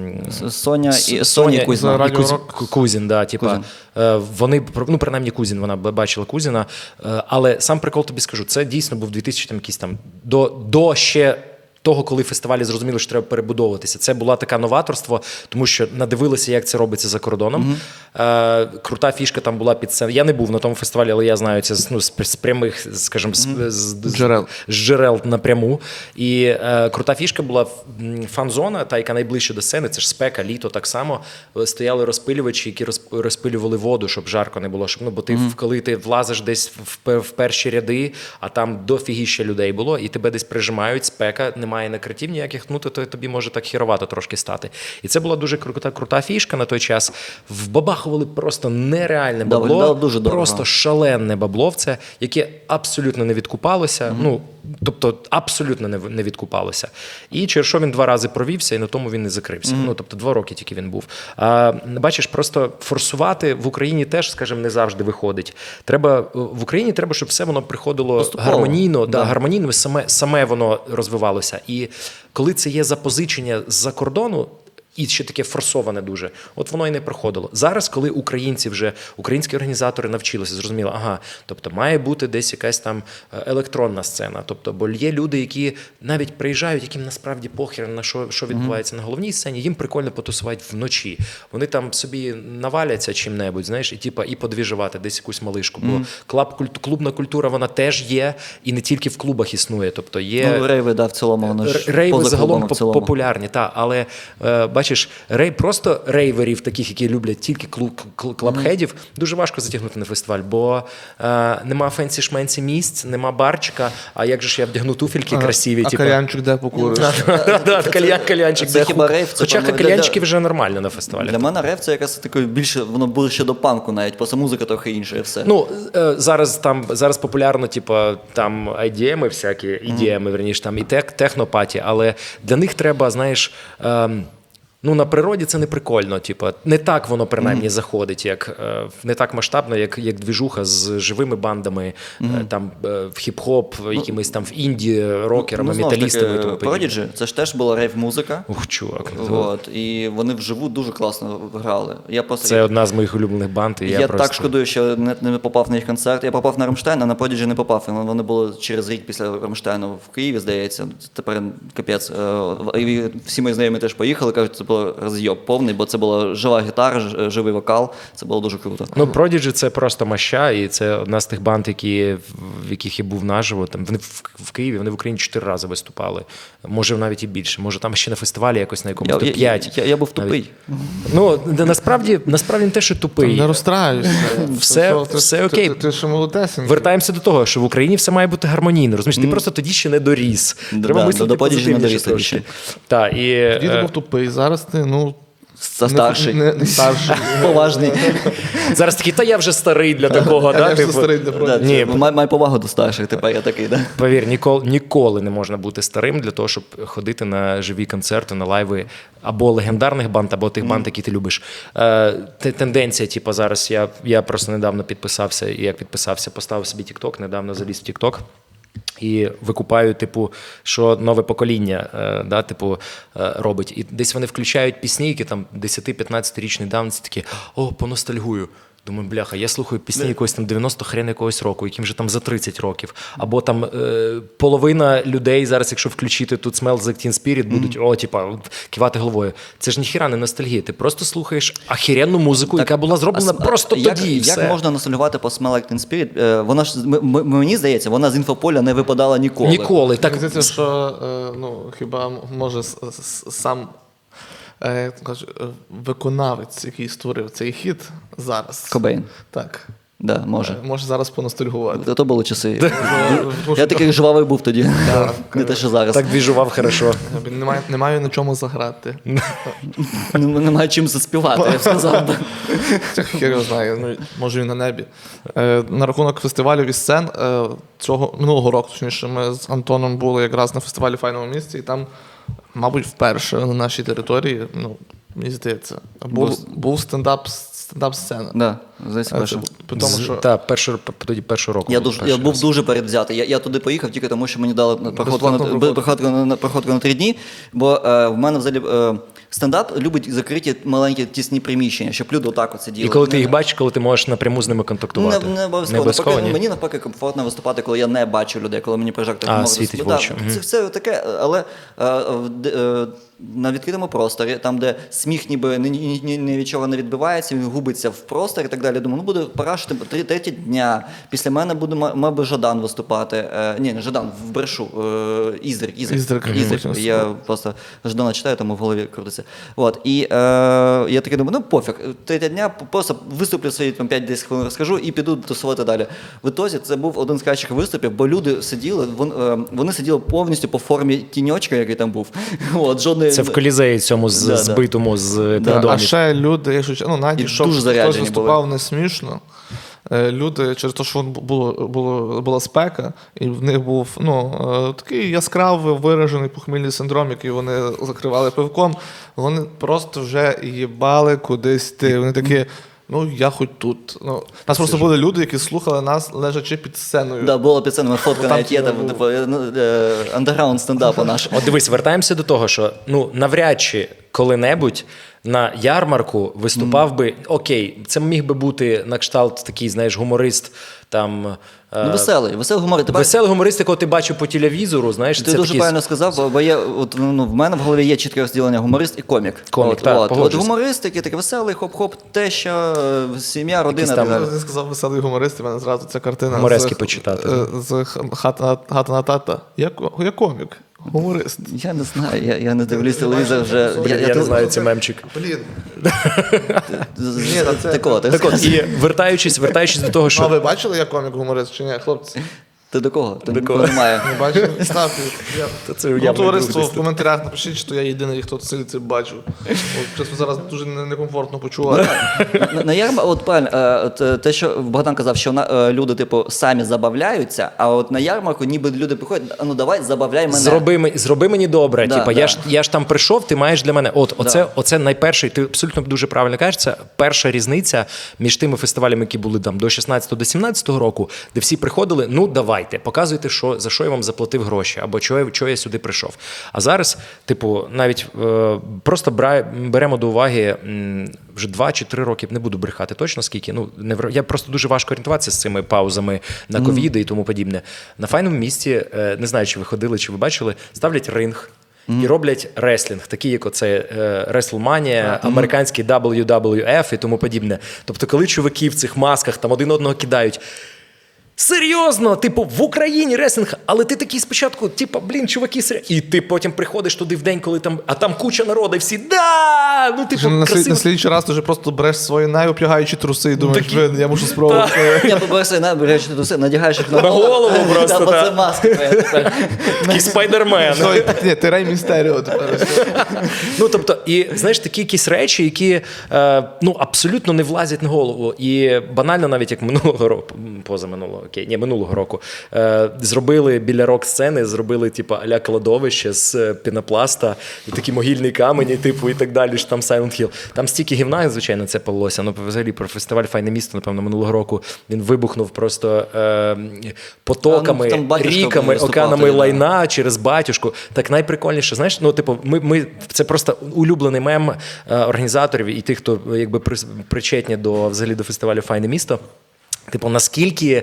Соня і Соня Кузьма. Кузін, Кузін, да, типа, Кузін. е, вони, ну, принаймні Кузін, вона бачила Кузіна. Е, але сам прикол тобі скажу, це дійсно був 2000 там, якийсь там, до, до ще того, коли фестивалі зрозуміли, що треба перебудовуватися. Це була така новаторство, тому що надивилися, як це робиться за кордоном. Е, крута фішка там була під сценою. Я не був на тому фестивалі, але я знаю це ну, з, з прямих, скажімо, з, з, з, Джерел. з джерел напряму. І е, крута фішка була фан-зона, та яка найближче до сцени, це ж спека, літо так само. Е, Стояли розпилювачі, які розп- розпилювали воду, щоб жарко не було. Щоб, ну, бо ти, в- коли ти влазиш десь в, в перші ряди, а там дофігіще людей було, і тебе десь прижимають, спека, немає накриттів ніяких, ну то, то тобі може так хіровато трошки стати. І це була дуже крута, крута фішка на той час. Вбабахували просто нереальне Да, бабло. виглядало дуже дорого. Просто шалене бабло в це, яке абсолютно не відкупалося. Ну тобто, абсолютно не, не відкупалося. І через що він два рази провівся, і на тому він не закрився. Ну тобто, два роки тільки він був. А бачиш, просто форсувати в Україні теж, скажімо, не завжди виходить. Треба в Україні треба, щоб все воно приходило Поступово. гармонійно, да. Да. гармонійно, саме, саме воно розвивалося. І коли це є запозичення з-за кордону. І ще таке форсоване дуже. От воно і не проходило. Зараз, коли українці вже українські організатори навчилися, зрозуміло, ага, тобто має бути десь якась там е, електронна сцена. Тобто, бо є люди, які навіть приїжджають, яким насправді похер на що, що відбувається на головній сцені. Їм прикольно потусувати вночі. Вони там собі наваляться чим-небудь, знаєш, і типа і подвіжувати десь якусь малишку. Бо клуб, культ- клубна культура вона теж є, і не тільки в клубах існує. Тобто є Ну, рейви, да, в цілому, воно ж Рейви загалом в цілому. популярні, та, але е, бачиш, рей просто рейверів, таких, які люблять тільки клабхедів, дуже важко затягнути на фестиваль, бо е, нема fancy-schmancy місць, нема барчика. А як же ж я вдягну туфельки красиві? А типу? кальянчик де покуриш? Кальян, кальянчик, де хіба рейв, Хоча кальянчики вже нормально на фестивалі. Для мене рейв це якась таке більше, воно ближче до панку навіть, просто музика трохи інша і все. Ну е, зараз там зараз популярно, типу, там IDM, всякі EDM, верніше, там і тех, techno party, але для них треба, знаєш. ем, Ну, на природі це не прикольно. Типу, не так воно принаймні заходить, як е, не так масштабно, як, як двіжуха з живими бандами, е, там е, в хіп-хоп, якимись там в інді, рокерами, ну, металістами і таки, тому подібне. Prodigy, це ж теж була рейв-музика. Ух, чувак. ну, От, і вони вживу дуже класно грали. Я просто Це одна з моїх улюблених банд. І я, я, просто... так шкодую, що не, не попав на їх концерт. Я попав на Рамштайн, а на Prodigy не попав. Вони були через рік після Рамштайну в Києві, здається. Тепер капець. Всі мої знайомі теж поїхали, кажуть, було розйоб повний, бо це була жива гітара, живий вокал. Це було дуже круто. Ну, Prodigy – це просто маща, і це одна з тих банд, які, в яких я був наживо. Там вони в, в Києві, вони в Україні чотири рази виступали. Може, навіть і більше. Може, там ще на фестивалі якось на якомусь Я, то я, я, я був навіть. тупий. Ну, насправді, насправді не те, що тупий. Не розстраюйся. <laughs> Все- ти- все ти- окей. Ти, ти ще молодесенький. Вертаємося до того, що в Україні все має бути гармонійно. Розумієш, ти просто тоді ще не доріс. Треба да, мислити позитивніше трошки. Так, і, Тоді ти е, був тупий, зараз ти, ну. Це старший. Не, не старший. <laughs> Поважний. зараз такий, та я вже старий для такого. <laughs> Я да, вже типу. старий для Да, Ні, май, май повагу до старших, тепер я такий, да? Повір, ніколи, ніколи не можна бути старим для того, щоб ходити на живі концерти, на лайви або легендарних банд, або тих банд, які ти любиш. Е, тенденція, типу, зараз я, я просто недавно підписався, і як підписався, поставив собі TikTok, недавно заліз в TikTok. І викупаю, типу, що нове покоління е, да, типу, е, робить. І десь вони включають пісні, які там 10-15-річний давниці такі, о, поностальгую. Думаю, бляха, я слухаю пісні якогось там 90 хрен якогось року, яким вже там за 30 років. Або там е, половина людей зараз, якщо включити тут Smell the Teen Spirit, будуть о, типа, кивати головою. Це ж ніхіра не ностальгія. Ти просто слухаєш ахіренну музику, яка була зроблена А просто як, тоді. і Як все. можна ностальгувати по Smell Like Teen Spirit? Е, Вона ж м- м- мені здається, вона з інфополя не випадала ніколи. Ніколи. Так, Мені здається, що е, ну, хіба може сам як то кажуть, е, виконавець, який створив цей хіт зараз. Кобейн. Так. Да, може. Е, Може зараз поностальгувати. То, то були часи. <laughs> Я такий жвавий був тоді. Не те, що зараз. так двіжував хорошо. Немає, немає на чому заграти. Немає чим заспівати, я б сказав. <laughs> хер його знає, ну, може він на небі. Е, на рахунок фестивалів і сцен е, цього минулого року, точніше, ми з Антоном були якраз на фестивалі в файному місці, і там мабуть, вперше на нашій території, ну, мені здається, був, Був- був стендап, стендап-сцена. Да, здається, перше. тому, що Та, перший, тоді першого року. Я, був дуже, я перший був раз. дуже передвзятий. Я, я туди поїхав тільки тому, що мені дали проходку на, проходку. на, проходку на три дні. Бо е, в мене взагалі е, стендап любить закриті маленькі тісні приміщення, щоб люди отак от сиділи. І коли ти їх бачиш, коли ти можеш напряму з ними контактувати. Не, не обов'язково. обов'язково, Навпаки, ні? мені навпаки комфортно виступати, коли я не бачу людей, коли мені прожектор А, може. Це все таке, але е, е, на відкритому просторі, там, де сміх ніби ні, ні, ні, ні від чого не відбивається, він губиться в простор і так далі. Думаю, ну буде пора що три третє дня. Після мене буде ма- мав Жадан виступати. Е, ні, не Жадан, в брешу. Е. Ізрик, мгм. Ізрик. Потім Я просто Ждана читаю, тому в голові крутиться. От. І е, я такий думаю, ну пофіг, третя дня просто виступлю свої там 5-10 хвилин розкажу і піду тусувати далі. В ітозі це був один з кращих виступів, бо люди сиділи, вон, е, вони сиділи повністю по формі тіньочка, який там був. <laughs> От, жодної... Це в колізеї цьому з, Да, да. збитому з Да, а ще люди, якщо ну навіть що хтось виступав не смішно. е, Люди через те, що було, було, була спека, і в них був ну, е, такий яскравий виражений похмільний синдром, який вони закривали пивком, вони просто вже їбали кудись Ти Вони такі, ну я хоч тут. Ну, нас просто були люди, які слухали нас, лежачи під сценою. Да, було під сценою фотка навіть є, там, типу, е, ну, е, андеграунд стендапу наш. От дивись, вертаємося до того, що ну навряд чи коли-небудь на ярмарку виступав би окей, це міг би бути на кшталт такий, знаєш, гуморист там. е, Ну, веселий, веселий гумор. Тепер Веселий гуморист, якого ти бачив по телевізору, знаєш, Ти це дуже такий... правильно сказав, бо, бо я, от, ну, в мене в голові є чітке розділення гуморист і комік. Комік, от, так, от. от гуморист, який такий веселий, хоп-хоп, теща, е, сім'я, родина. там-. Я сказав веселий гуморист, і в мене зразу ця картина. Гуморески з- почитати. е, З хата на тата. Я, я комік, гуморист. Я не знаю, я, я не дивлюсь телевізор вже. Я, я, не знаю цей мемчик. Блін. Так от, і вертаючись, вертаючись до того, що. а ви бачили, я комік гуморист чи ні, хлопці? Ти до кого? Ти До кого? немає. Не бачили? Ставте. Я... Та це Ну, товариство в коментарях напишіть, що я єдиний, хто це, це бачив. От, чесно, зараз дуже некомфортно почувати. На, на ярма, от правильно, е, е, те, що Богдан казав, що на, е, люди, типу, самі забавляються, а от на ярмарку ніби люди приходять, а ну давай, забавляй мене. Зроби, мені- зроби мені добре. Да, Типа, да. я ж я ж там прийшов, ти маєш для мене. От, оце, оце найперший. Ти абсолютно дуже правильно кажеш. Це перша різниця між тими фестивалями, які були там до 16 до 17 року, де всі приходили. Ну давайте, показуйте, що за що я вам заплатив гроші, або чого я, чого я сюди прийшов. А зараз, типу, навіть е, просто беремо до уваги м, вже 2 чи 3 роки. Не буду брехати точно скільки. Ну не я просто дуже важко орієнтуватися з цими паузами на ковіди і тому подібне. На файному місці, е, не знаю, чи ви ходили, чи ви бачили, ставлять ринг. І роблять реслінг, такий, як оце е, WrestleMania, американський WWF і тому подібне. Тобто, коли чуваки в цих масках там один одного кидають. Серйозно, типу, в Україні реслінг, але ти такий спочатку, типу, блін, чуваки, серйозно. І ти потім приходиш туди в день, коли там, а там куча народу, і всі да! Ну, типу, на, красиво. на слідчий раз ти вже просто береш свої найоблягаючі труси і думаєш, Такі- блин, я мушу спробувати. <laughs> Я побачив, на, береш, ти все, надягаєш їх на, голову <laughs> просто, Та, це маска твоя. Такий <laughs> спайдермен. Ні, ти Рей Містеріо тепер. Ну тобто, і знаєш, такі якісь речі, які е, ну абсолютно не влазять на голову. І банально, навіть як минулого року, позаминулого, окей, ні, минулого року, е, зробили біля рок-сцени, зробили, типу, аля кладовище з е, пінопласта, і такі могильні камені, типу, і так далі. Там Silent Hill. Там стільки гівна, звичайно, це полилося. Ну, взагалі про фестиваль Файне місто, напевно, минулого року він вибухнув просто е, потоками, А, ну, ріками, да. лайна через батюшку. Так найприкольніше, знаєш, ну, типу, ми, ми, це просто улюблений мем е, організаторів і тих, хто якби причетні до взагалі до фестивалю Файне місто. Типу, наскільки.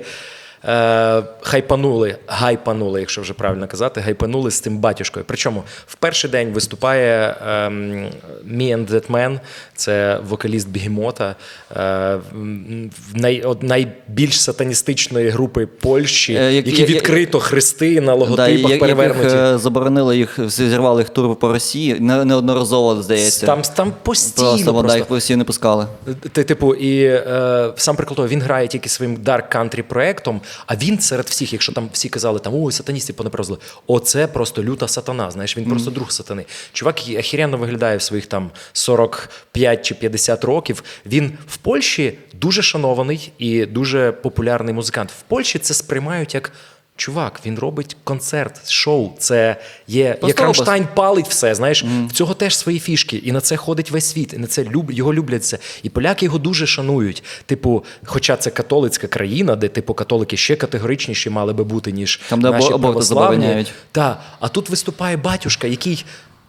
Е, хайпанули, гайпанули, якщо вже правильно казати, гайпанули з тим батюшкою. Причому в перший день виступає ем, Me and That Man, це вокаліст Бігемота, е, най, од- найбільш сатаністичної групи Польщі, Е, як- які я- я- відкрито хрести на Да, логотипах я- яких перевернуті. е, заборонили їх, зірвали їх тур по Росії, не- неодноразово, здається. Там, там постійно Просто просто. їх по Росії не пускали. Ти, типу, і е, сам прикол того, він грає тільки своїм Dark Country проектом, а він серед всіх, якщо там всі казали, там ой, сатаністів понепрозли, оце просто люта сатана. Знаєш, він просто друг сатани. Чувак охеренно виглядає в своїх там 45 чи 50 років. Він в Польщі дуже шанований і дуже популярний музикант. В Польщі це сприймають як. Чувак, він робить концерт, шоу. Це є Просто як. Рамштайн палить все. Знаєш, в цього теж свої фішки, і на це ходить весь світ, і на це люб, його люблять це. І поляки його дуже шанують. Типу, хоча це католицька країна, де типу католики ще категоричніші мали би бути, ніж Там, де наші православні. Та, а тут виступає батюшка, який.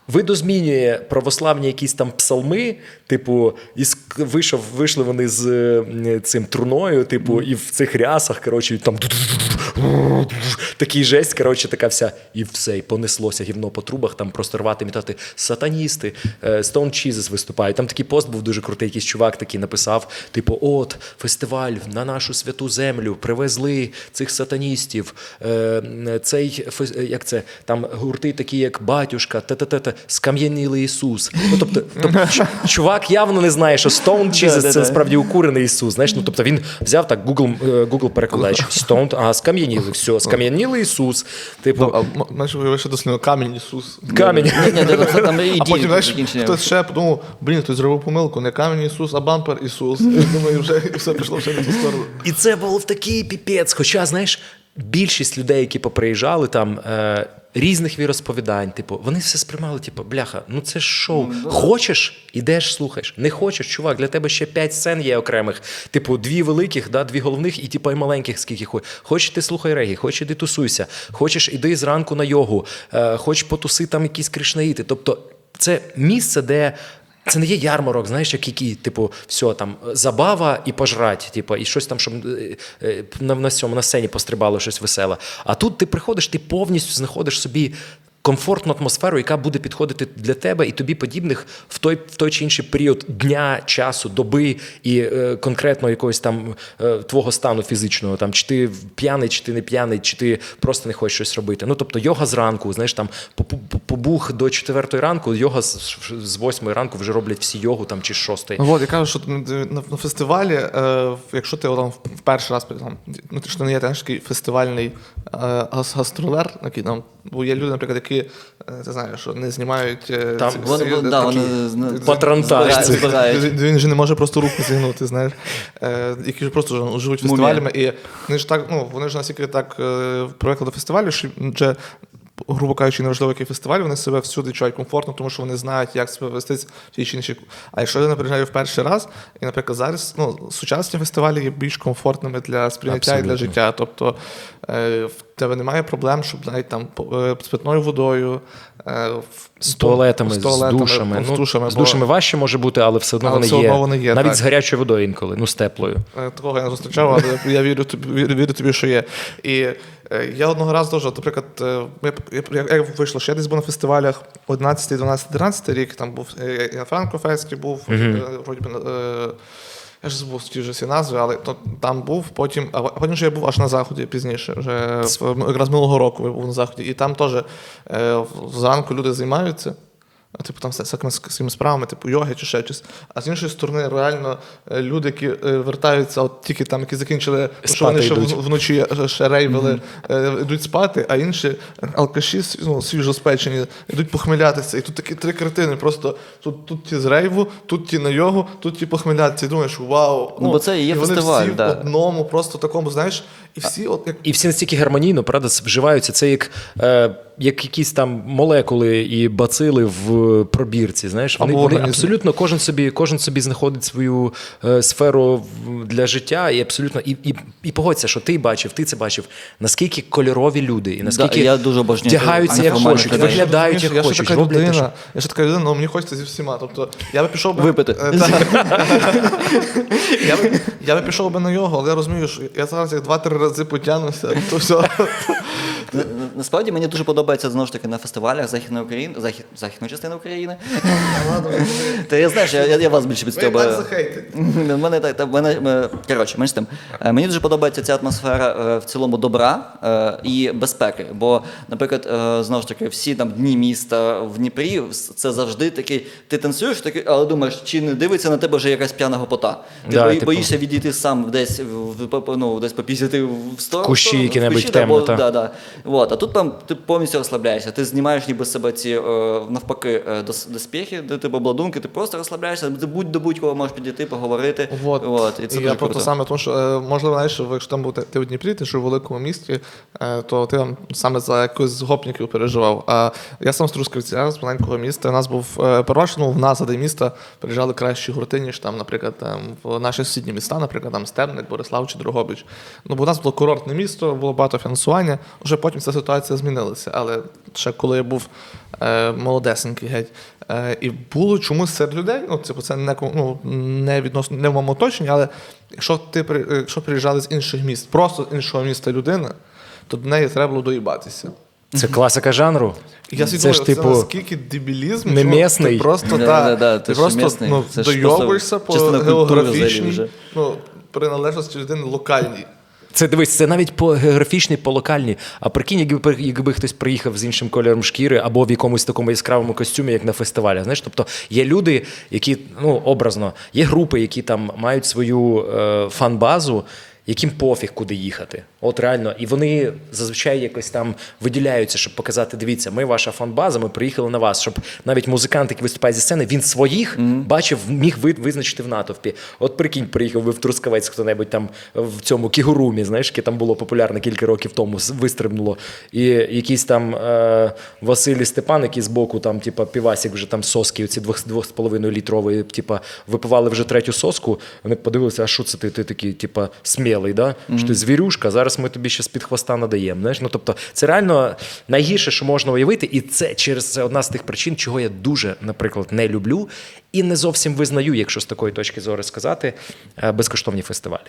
Видозмінює православні якісь там псалми, типу, і ск- вийшов, вийшли вони з е, цим труною, типу, і в цих рясах, коротше, там такий жесть, коротше, така вся, і все, і понеслося гівно по трубах, там просто рвати, мітати сатаністи, е, Stone Jesus виступають. Там такий пост був дуже крутий, якийсь чувак такий написав: типу, от, фестиваль на нашу святу землю привезли цих сатаністів. Е, Цей як це там гурти, такі як батюшка, та-та-та-та, скам'янілий Ісус. Ну тобто, тобто <laughs> чувак явно не знає, що Stone Jesus це справді укурений Ісус. Знаєш, ну тобто він взяв так Google, е, Google перекладач, Stone, ага, скам'янілий, все, скам'янілий Ісус. Типу, Ну, ж виявив, що дослівно камінь Ісус. камінь. Ні, ні, ні, там <laughs> і А потім, знаєш, хтось ще подумав, блін, хтось зробив помилку, не камінь Ісус, а бампер Ісус. Я думаю, вже все пішло вже не ту сторону. І це був такий піпець. Хоча, знаєш, більшість людей, які поприїжджали там. Е, Різних віросповідань, типу, вони все сприймали, типу, бляха, ну це ж шоу. Хочеш, ідеш, слухаєш. Не хочеш, чувак, для тебе ще п'ять сцен є окремих. Типу, дві великих, да, дві головних і типу, і маленьких, скільки хочеш. Хочеш, ти слухай регі, хочеш, іди тусуйся. Хочеш, іди зранку на йогу, е, хочеш потуси там якісь кришнаїти. Тобто, це місце, де це не є ярмарок, знаєш, як який, типу, все там забава і пожрать, типу, і щось там, щоб е, е, на, на цьому на сцені пострибало щось веселе. А тут ти приходиш, ти повністю знаходиш собі. Комфортну атмосферу, яка буде підходити для тебе і тобі подібних в той, в той чи інший період дня, часу, доби і е, конкретно якогось там е, твого стану фізичного, там чи ти п'яний, чи ти не п'яний, чи ти просто не хочеш щось робити. Ну тобто йога зранку, знаєш, там побух до четвертої ранку, йога з, з восьмої ранку вже роблять всі йогу там чи шостої. От, я кажу, що на, на фестивалі, е, якщо ти там в перший раз там, ну ти ж не є теж такий фестивальний е, гастролер, який там, бо є люди, наприклад, які е, ти знаєш, що не знімають е, Там ці- вони- ці- да, такі- вони Патронтаж. Він, він же не може просто руку зігнути, знаєш, е, які ж просто живуть фестивалями, і вони ж так, ну вони ж настільки так е, привикли до фестивалю, що вже. Грубо кажучи, неважливо, який фестиваль, вони себе всюди відчувають комфортно, тому що вони знають, як себе вести в тій чи іншій. А якщо я не приїжджаю в перший раз, і, наприклад, зараз ну, сучасні фестивалі є більш комфортними для сприйняття і для життя. Тобто е, в тебе немає проблем, щоб навіть там е, з питною водою, е, З туалетами, з, туалетами, душами. з Ну, душами, з бо- важче може бути, але все одно Але вони все є. вони є, Навіть так. з гарячою водою інколи, ну з теплою. Такого я не зустрічав, але я вірю тобі, вірю, тобі, що є. І я одного разу дуже, наприклад, е, я, я, я вийшло, що я десь був на фестивалях 11, 12, 13 рік, там був е, і на Франкофесті був, е, вроді би, е, я ж збув ті ж всі назви, але то, там був, потім, а потім вже я був аж на заході пізніше, вже якраз минулого року я був на заході. І там теж е, зранку люди займаються. А, Типу там всякими своїми справами, типу йоги чи ще щось. А з іншої сторони, реально е, люди, які е, вертаються, от тільки там, які закінчили, тому що вони ще йдуть. вночі е, ще рейвили, е, йдуть спати, а інші алкаші ну, свіжоспечені, йдуть похмелятися. І тут такі три картини. Просто тут, тут ті з рейву, тут ті на йогу, тут ті похмелятися. І думаєш, вау. Ну, бо це і є вони фестиваль, всі да. в одному, просто такому, знаєш, і всі, от як І всі настільки гармонійно, правда, вживаються. Це як, е, як якісь там молекули і бацили в пробірці. Знаєш, вони, вони абсолютно кожен собі, кожен собі знаходить свою е, сферу для життя, і абсолютно і, і, і погодься, що ти бачив, ти це бачив. Наскільки кольорові люди, і наскільки я дуже вдягаються як хочуть, виглядають як хочуть, така роблять те, що людина, я ще така людина, але мені хочеться зі всіма. Тобто я би пішов би Випити. Е, <laughs> я, би, я би пішов би на йогу, але я розумію, що я зараз як два-три рази потягнуся, то все. На- на- Насправді мені дуже подобається знову ж таки на фестивалях Західної України, захід, західної частини України. Та я знаєш, я, я, я вас більше Ви підстьобаю. так захейтите. Мене так, так, мене, е, коротше, менш тим. Е, Мені дуже подобається ця атмосфера е, в цілому добра і безпеки. Бо, наприклад, знову ж таки, всі там дні міста в Дніпрі це завжди такий. Ти танцюєш, такий, але думаєш, чи не дивиться на тебе вже якась п'яна гопота. Ти Да, бої- типу. боїшся відійти сам десь в, ну, десь попісяти в сторону. Кущі в які-небудь кущі, темно, та. Да, да. От. А тут тут там ти повністю розслабляєшся. Ти знімаєш ніби себе ці е, навпаки е, доспіхи, де типу обладунки, ти просто розслабляєшся, ти будь до будь-кого можеш підійти, поговорити. Вот. От, і це і дуже я про круто. те саме, тому що е, можливо, знаєш, якщо там був ти- ти в Дніпрі, ти жив у великому місті, то ти там саме за якось з гопників переживав. А я сам з Трускавця, з маленького міста. У нас був переважно ну, в нас за міста приїжджали кращі гурти, ніж там, наприклад, там, в наші сусідні міста, наприклад, там Стебник, Борислав чи Дрогобич. Ну, бо у нас було курортне місто, було багато фінансування. Вже потім ця ситуація змінилася. Але ще коли я був е, молодесенький геть. Е, і було чомусь серед людей, ну, типу, це не, ну, не відносно не в моєму оточенні, але якщо ти якщо приїжджали з інших міст, просто з іншого міста людина, то до неї треба було доїбатися. Це класика жанру. Я це собі ж типу. наскільки дебілізм, не місний. ти просто, Да, да, да, ти просто місний. ну, дойовуєшся по географічній ну, приналежності людини локальній. Це дивись, це навіть по географічній, по локальній. А прикинь, якби, якби хтось приїхав з іншим кольором шкіри або в якомусь такому яскравому костюмі, як на фестивалі. Знаєш, тобто є люди, які ну образно, є групи, які там мають свою е, фан-базу, яким пофіг куди їхати. От реально, і вони зазвичай якось там виділяються, щоб показати: дивіться, ми ваша фан-база, ми приїхали на вас, щоб навіть музикант, який виступає зі сцени, він своїх бачив, міг визначити в натовпі. От прикинь, приїхав ви в Трускавець, хто-небудь там в цьому кігурумі, знаєш, яке там було популярне кілька років тому, вистрибнуло. І якийсь там е, Василій Степан, який збоку, там, типа, півасік вже там соски, оці двох, двох з половиною літрової, типа, випивали вже третю соску. Вони подивилися, а що це ти, ти такий, типа, смілий, да? що ти звірюшка, зараз ми тобі ще з-під хвоста надаємо. Знаєш? Ну, тобто, це реально найгірше, що можна уявити, і це через це одна з тих причин, чого я дуже, наприклад, не люблю і не зовсім визнаю, якщо з такої точки зору сказати, е, безкоштовні фестивалі.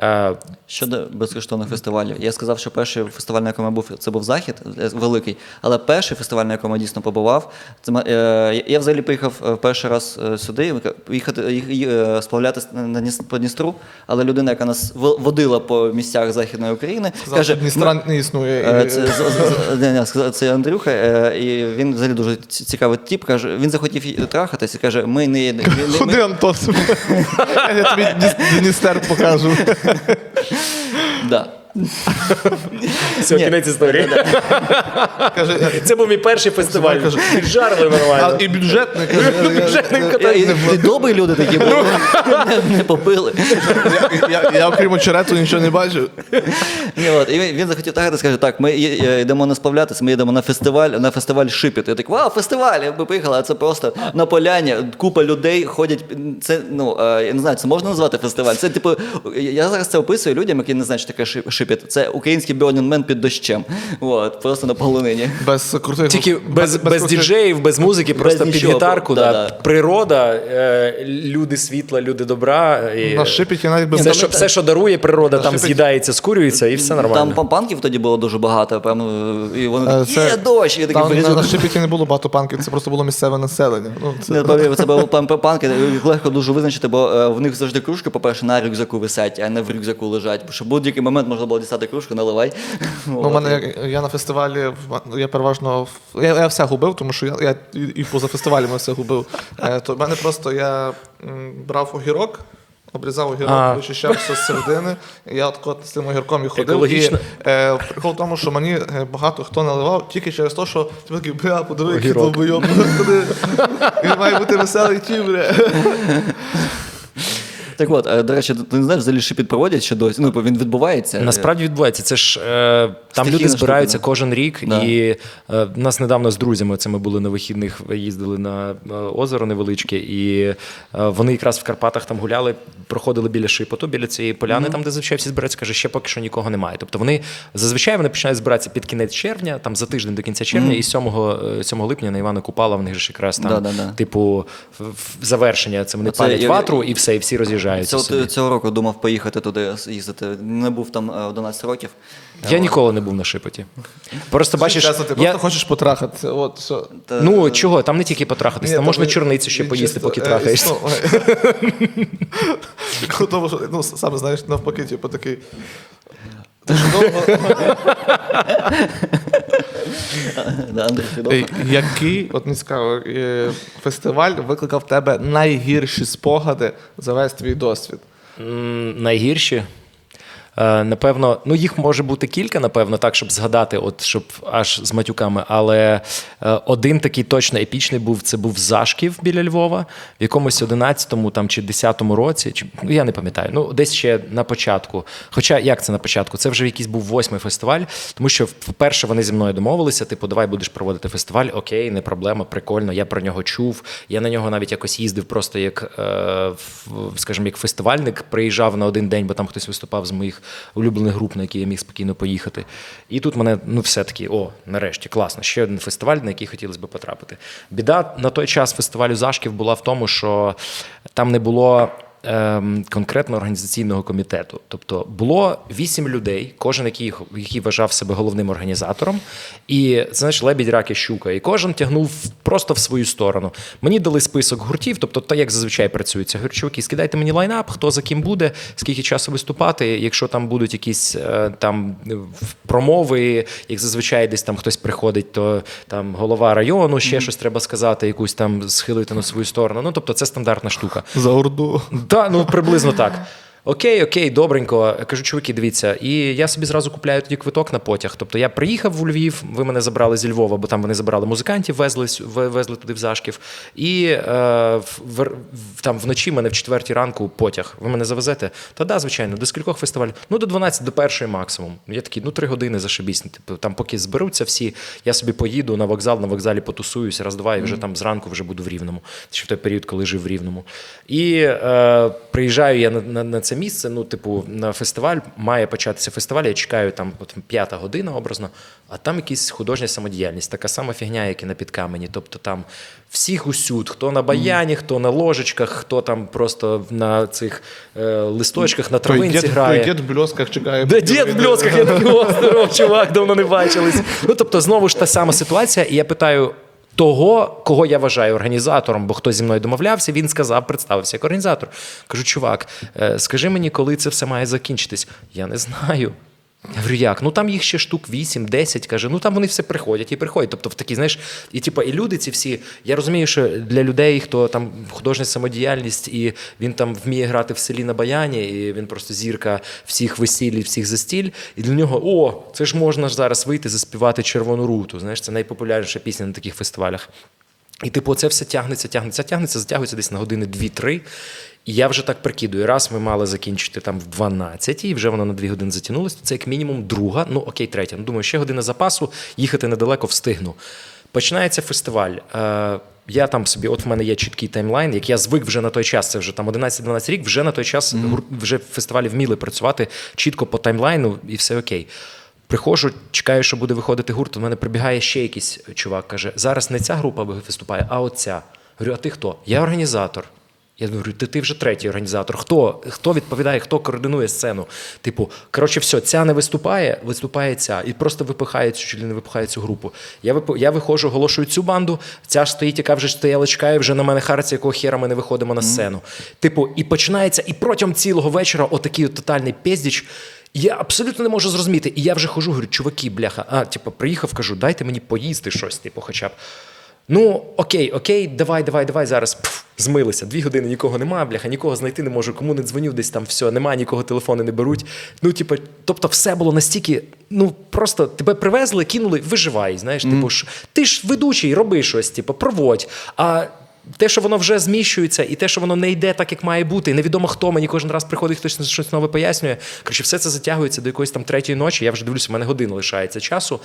Е, Щодо безкоштовних фестивалів, я сказав, що перший фестиваль, на якому я був, це був захід е, великий. Але перший фестиваль, на якому я дійсно побував, це ма- е, я взагалі поїхав е, перший раз сюди, їхати їх- їх, сплавлятися на по Дністру. Але людина, яка нас водила по місцях Західної України, Сказав, каже, Дністра не існує. Це, ні, сказав- це Андрюха, і він взагалі дуже ці- цікавий тип. Каже, він захотів і каже, ми не, не, не- Ходи, ми, Антон. <laughs> Я тобі Дністер покажу. Да. <laughs> Все, Ні. кінець історії. <laughs> Каже, Це був мій перший фестиваль. Кажу, Жарили а, нормально. і я- Бюджетний я- катає. я- добрі люди такі були, не, не попили. я- Я я окрім очерету нічого не бачив. Ні, от, і він, він захотів так, скаже, так, ми є- е, йдемо не сплавлятися, ми йдемо на фестиваль, на фестиваль Шипіт. Я так, вау, фестиваль! Ми поїхали, а це просто на поляні, купа людей ходять. Це, ну, е, я не знаю, це можна назвати фестиваль. Це, типу, я зараз це описую людям, які не знають, що таке Шип- Шипіт. Це український Burning Man під дощем. От, просто на полонині. Без крутих Тільки без, без, крутих- діджеїв, без музики, просто під нічого, гітарку. да, Да, да. Природа, е, люди світла, люди добра. І На шипіті навіть без все, що, все, що дарує природа, там шипіті- з'їдається, скурюється, і все нормально. Там пам-панків тоді було дуже багато, певно, і вони Е, такі, це- є дощ, і Там на, на шипіті не було багато панків, це просто було місцеве населення. Ну, це... Не повірю, це пан- панки, їх легко дуже визначити, бо е, в них завжди кружки, по-перше, на рюкзаку висять, а не в рюкзаку лежать. Бо що в будь-який момент можна було дістати кружку, наливай. Ну, у мене я, я на фестивалі я переважно я, я все губив, тому що я, я і, поза фестивалями все губив. Е, то в мене просто я брав огірок. Обрізав огірок, А. вичищав все з середини. Я от з цим огірком і ходив. Екологічно. І, е, прикол в тому, що мені е, багато хто наливав тільки через те, що ти такий, бля, подиви, який долбойоб. <laughs> Він має бути веселий ті, бля. Так от, е, до речі, ти не знаєш, взагалі шипіт проводять ще досі. Ну, він відбувається. Насправді відбувається. Це ж е, там Стихійна люди збираються штука, да. кожен рік, Да. і е, нас недавно з друзями це ми були на вихідних, їздили на е, озеро невеличке, і е, вони якраз в Карпатах там гуляли, проходили біля шипоту, біля цієї поляни, там де зазвичай всі збираються. Каже, ще поки що нікого немає. Тобто вони зазвичай вони починають збиратися під кінець червня, там за тиждень до кінця червня, і 7, е, 7 липня на Івана Купала в них ж якраз там, Да-да-да. типу, в- в завершення. Це вони Оце палять я- ватру і все, і всі роз'їжджаються. Це, собі. цього року думав поїхати туди їздити. Не був там е, 11 років. Я ніколи не був на шипоті. Просто бачиш, Чесно, ти я, просто хочеш потрахати. От, що. Ну чого, там не тільки потрахатись, Ні, там можна ви- чорницю ще він поїсти, чисто, поки е, трахаєшся. ну, е, <laughs> Тому що, ну, саме знаєш, навпаки, типу такий. Ти ж довго. <laughs> Який, от мені цікаво, е, фестиваль викликав в тебе найгірші спогади за весь твій досвід? Найгірші. Е, напевно, ну їх може бути кілька, напевно, так, щоб згадати, от щоб аж з матюками. Але е, один такий точно епічний був це був Зашків біля Львова в якомусь 11-му там чи 10-му році. Чи ну я не пам'ятаю. Ну десь ще на початку. Хоча як це на початку? Це вже якийсь був восьмий фестиваль, тому що вперше вони зі мною домовилися. Типу, давай будеш проводити фестиваль. Окей, не проблема, прикольно. Я про нього чув. Я на нього навіть якось їздив, просто як, е, скажімо, як фестивальник. Приїжджав на один день, бо там хтось виступав з моїх улюблених груп, на які я міг спокійно поїхати. І тут мене ну все-таки, о, нарешті, класно. Ще один фестиваль, на який хотілося б потрапити. Біда на той час фестивалю Зашків була в тому, що там не було. Ем, Конкретно організаційного комітету, тобто було вісім людей, кожен який, який вважав себе головним організатором, і це знаєш, лебідь, рак і щука, і кожен тягнув просто в свою сторону. Мені дали список гуртів, тобто так як зазвичай працюється. Говорю, чуваки, скидайте мені лайнап, хто за ким буде, скільки часу виступати. Якщо там будуть якісь е, там е, промови, як зазвичай десь там хтось приходить, то там голова району, ще щось треба сказати, якусь там схилити на свою сторону. Ну тобто це стандартна штука. За урду. Так, ну приблизно так. Окей, окей, добренько. Кажу, чуваки, дивіться, і я собі зразу купляю тоді квиток на потяг. Тобто я приїхав у Львів, ви мене забрали зі Львова, бо там вони забрали музикантів, везли, везли туди в Зашків. І е, в, там вночі мене в четвертій ранку потяг. Ви мене завезете? Та да, звичайно, до скількох фестивалів? Ну, до 12, до першої максимум. Я такий, ну три години зашибісь. Типу, там поки зберуться всі, я собі поїду на вокзал, на вокзалі потусуюсь, раз-два, і вже там зранку вже буду в Рівному. Ще в той період, коли жив в Рівному. І е, приїжджаю я на, на, на це місце. Ну, типу, на фестиваль має початися фестиваль. Я чекаю там от, п'ята година образно, а там якась художня самодіяльність, така сама фігня, як і на підкамені. Тобто там всіх усюд, хто на баяні, хто на ложечках, хто там просто на цих е, листочках на Той травинці дід, грає. той дід в бльосках чекає. Де дід в бльосках, я такий, о, здоров, чувак, давно не бачились. Ну, тобто, знову ж та сама ситуація, і я питаю. Того, кого я вважаю організатором, бо хто зі мною домовлявся, він сказав, представився як організатор. Кажу, чувак, е, скажи мені, коли це все має закінчитись? Я не знаю. Я говорю, як? Ну там їх ще штук 8-10, каже, ну там вони все приходять і приходять. Тобто в такі, знаєш, і типу, і люди ці всі. Я розумію, що для людей, хто там художня самодіяльність, і він там вміє грати в селі на баяні, і він просто зірка всіх весіль, всіх застіль. І для нього, о, це ж можна ж зараз вийти, заспівати червону руту. Знаєш, це найпопулярніша пісня на таких фестивалях. І типу, це все тягнеться, тягнеться, тягнеться, затягується десь на години 2-3. І я вже так прикидую. Раз ми мали закінчити там в 12, і вже воно на 2 години затягнулося, то це як мінімум друга, ну окей, третя. Ну, думаю, ще година запасу, їхати недалеко встигну. Починається фестиваль. Е, я там собі, от в мене є чіткий таймлайн, як я звик вже на той час, це вже там 11-12 рік, вже на той час гур- вже фестивалі вміли працювати чітко по таймлайну, і все окей. Приходжу, чекаю, що буде виходити гурт. У мене прибігає ще якийсь чувак, каже: зараз не ця група виступає, а оця. Говорю, а ти хто? Я організатор. Я говорю, ти, ти вже третій організатор. Хто? Хто відповідає, хто координує сцену? Типу, коротше, все, ця не виступає, виступає ця. І просто випихає цю чи не випихає цю групу. Я вип... я виходжу, оголошую цю банду. Ця ж стоїть, яка вже стояла, чекає, вже на мене хариться, якого хера ми не виходимо на сцену. Типу, і починається, і протягом цілого вечора отакий от тотальний піздіч. Я абсолютно не можу зрозуміти. І я вже хожу, говорю, чуваки, бляха, а, типу, приїхав, кажу, дайте мені поїсти щось, типу, хоча б. Ну, окей, окей, давай, давай, давай зараз. Пф, змилися. Дві години нікого немає, бляха, нікого знайти не можу. Кому не дзвоню, десь там все, немає, нікого телефони не беруть. Ну, типу, тобто, все було настільки. Ну, просто тебе привезли, кинули, виживай. Знаєш, типу ж, ти ж ведучий, роби щось, типу, проводь. А те, що воно вже зміщується, і те, що воно не йде так, як має бути, і невідомо хто мені кожен раз приходить, хтось щось нове пояснює. Коротше, все це затягується до якоїсь там третьої ночі. Я вже дивлюся, в мене година лишається часу.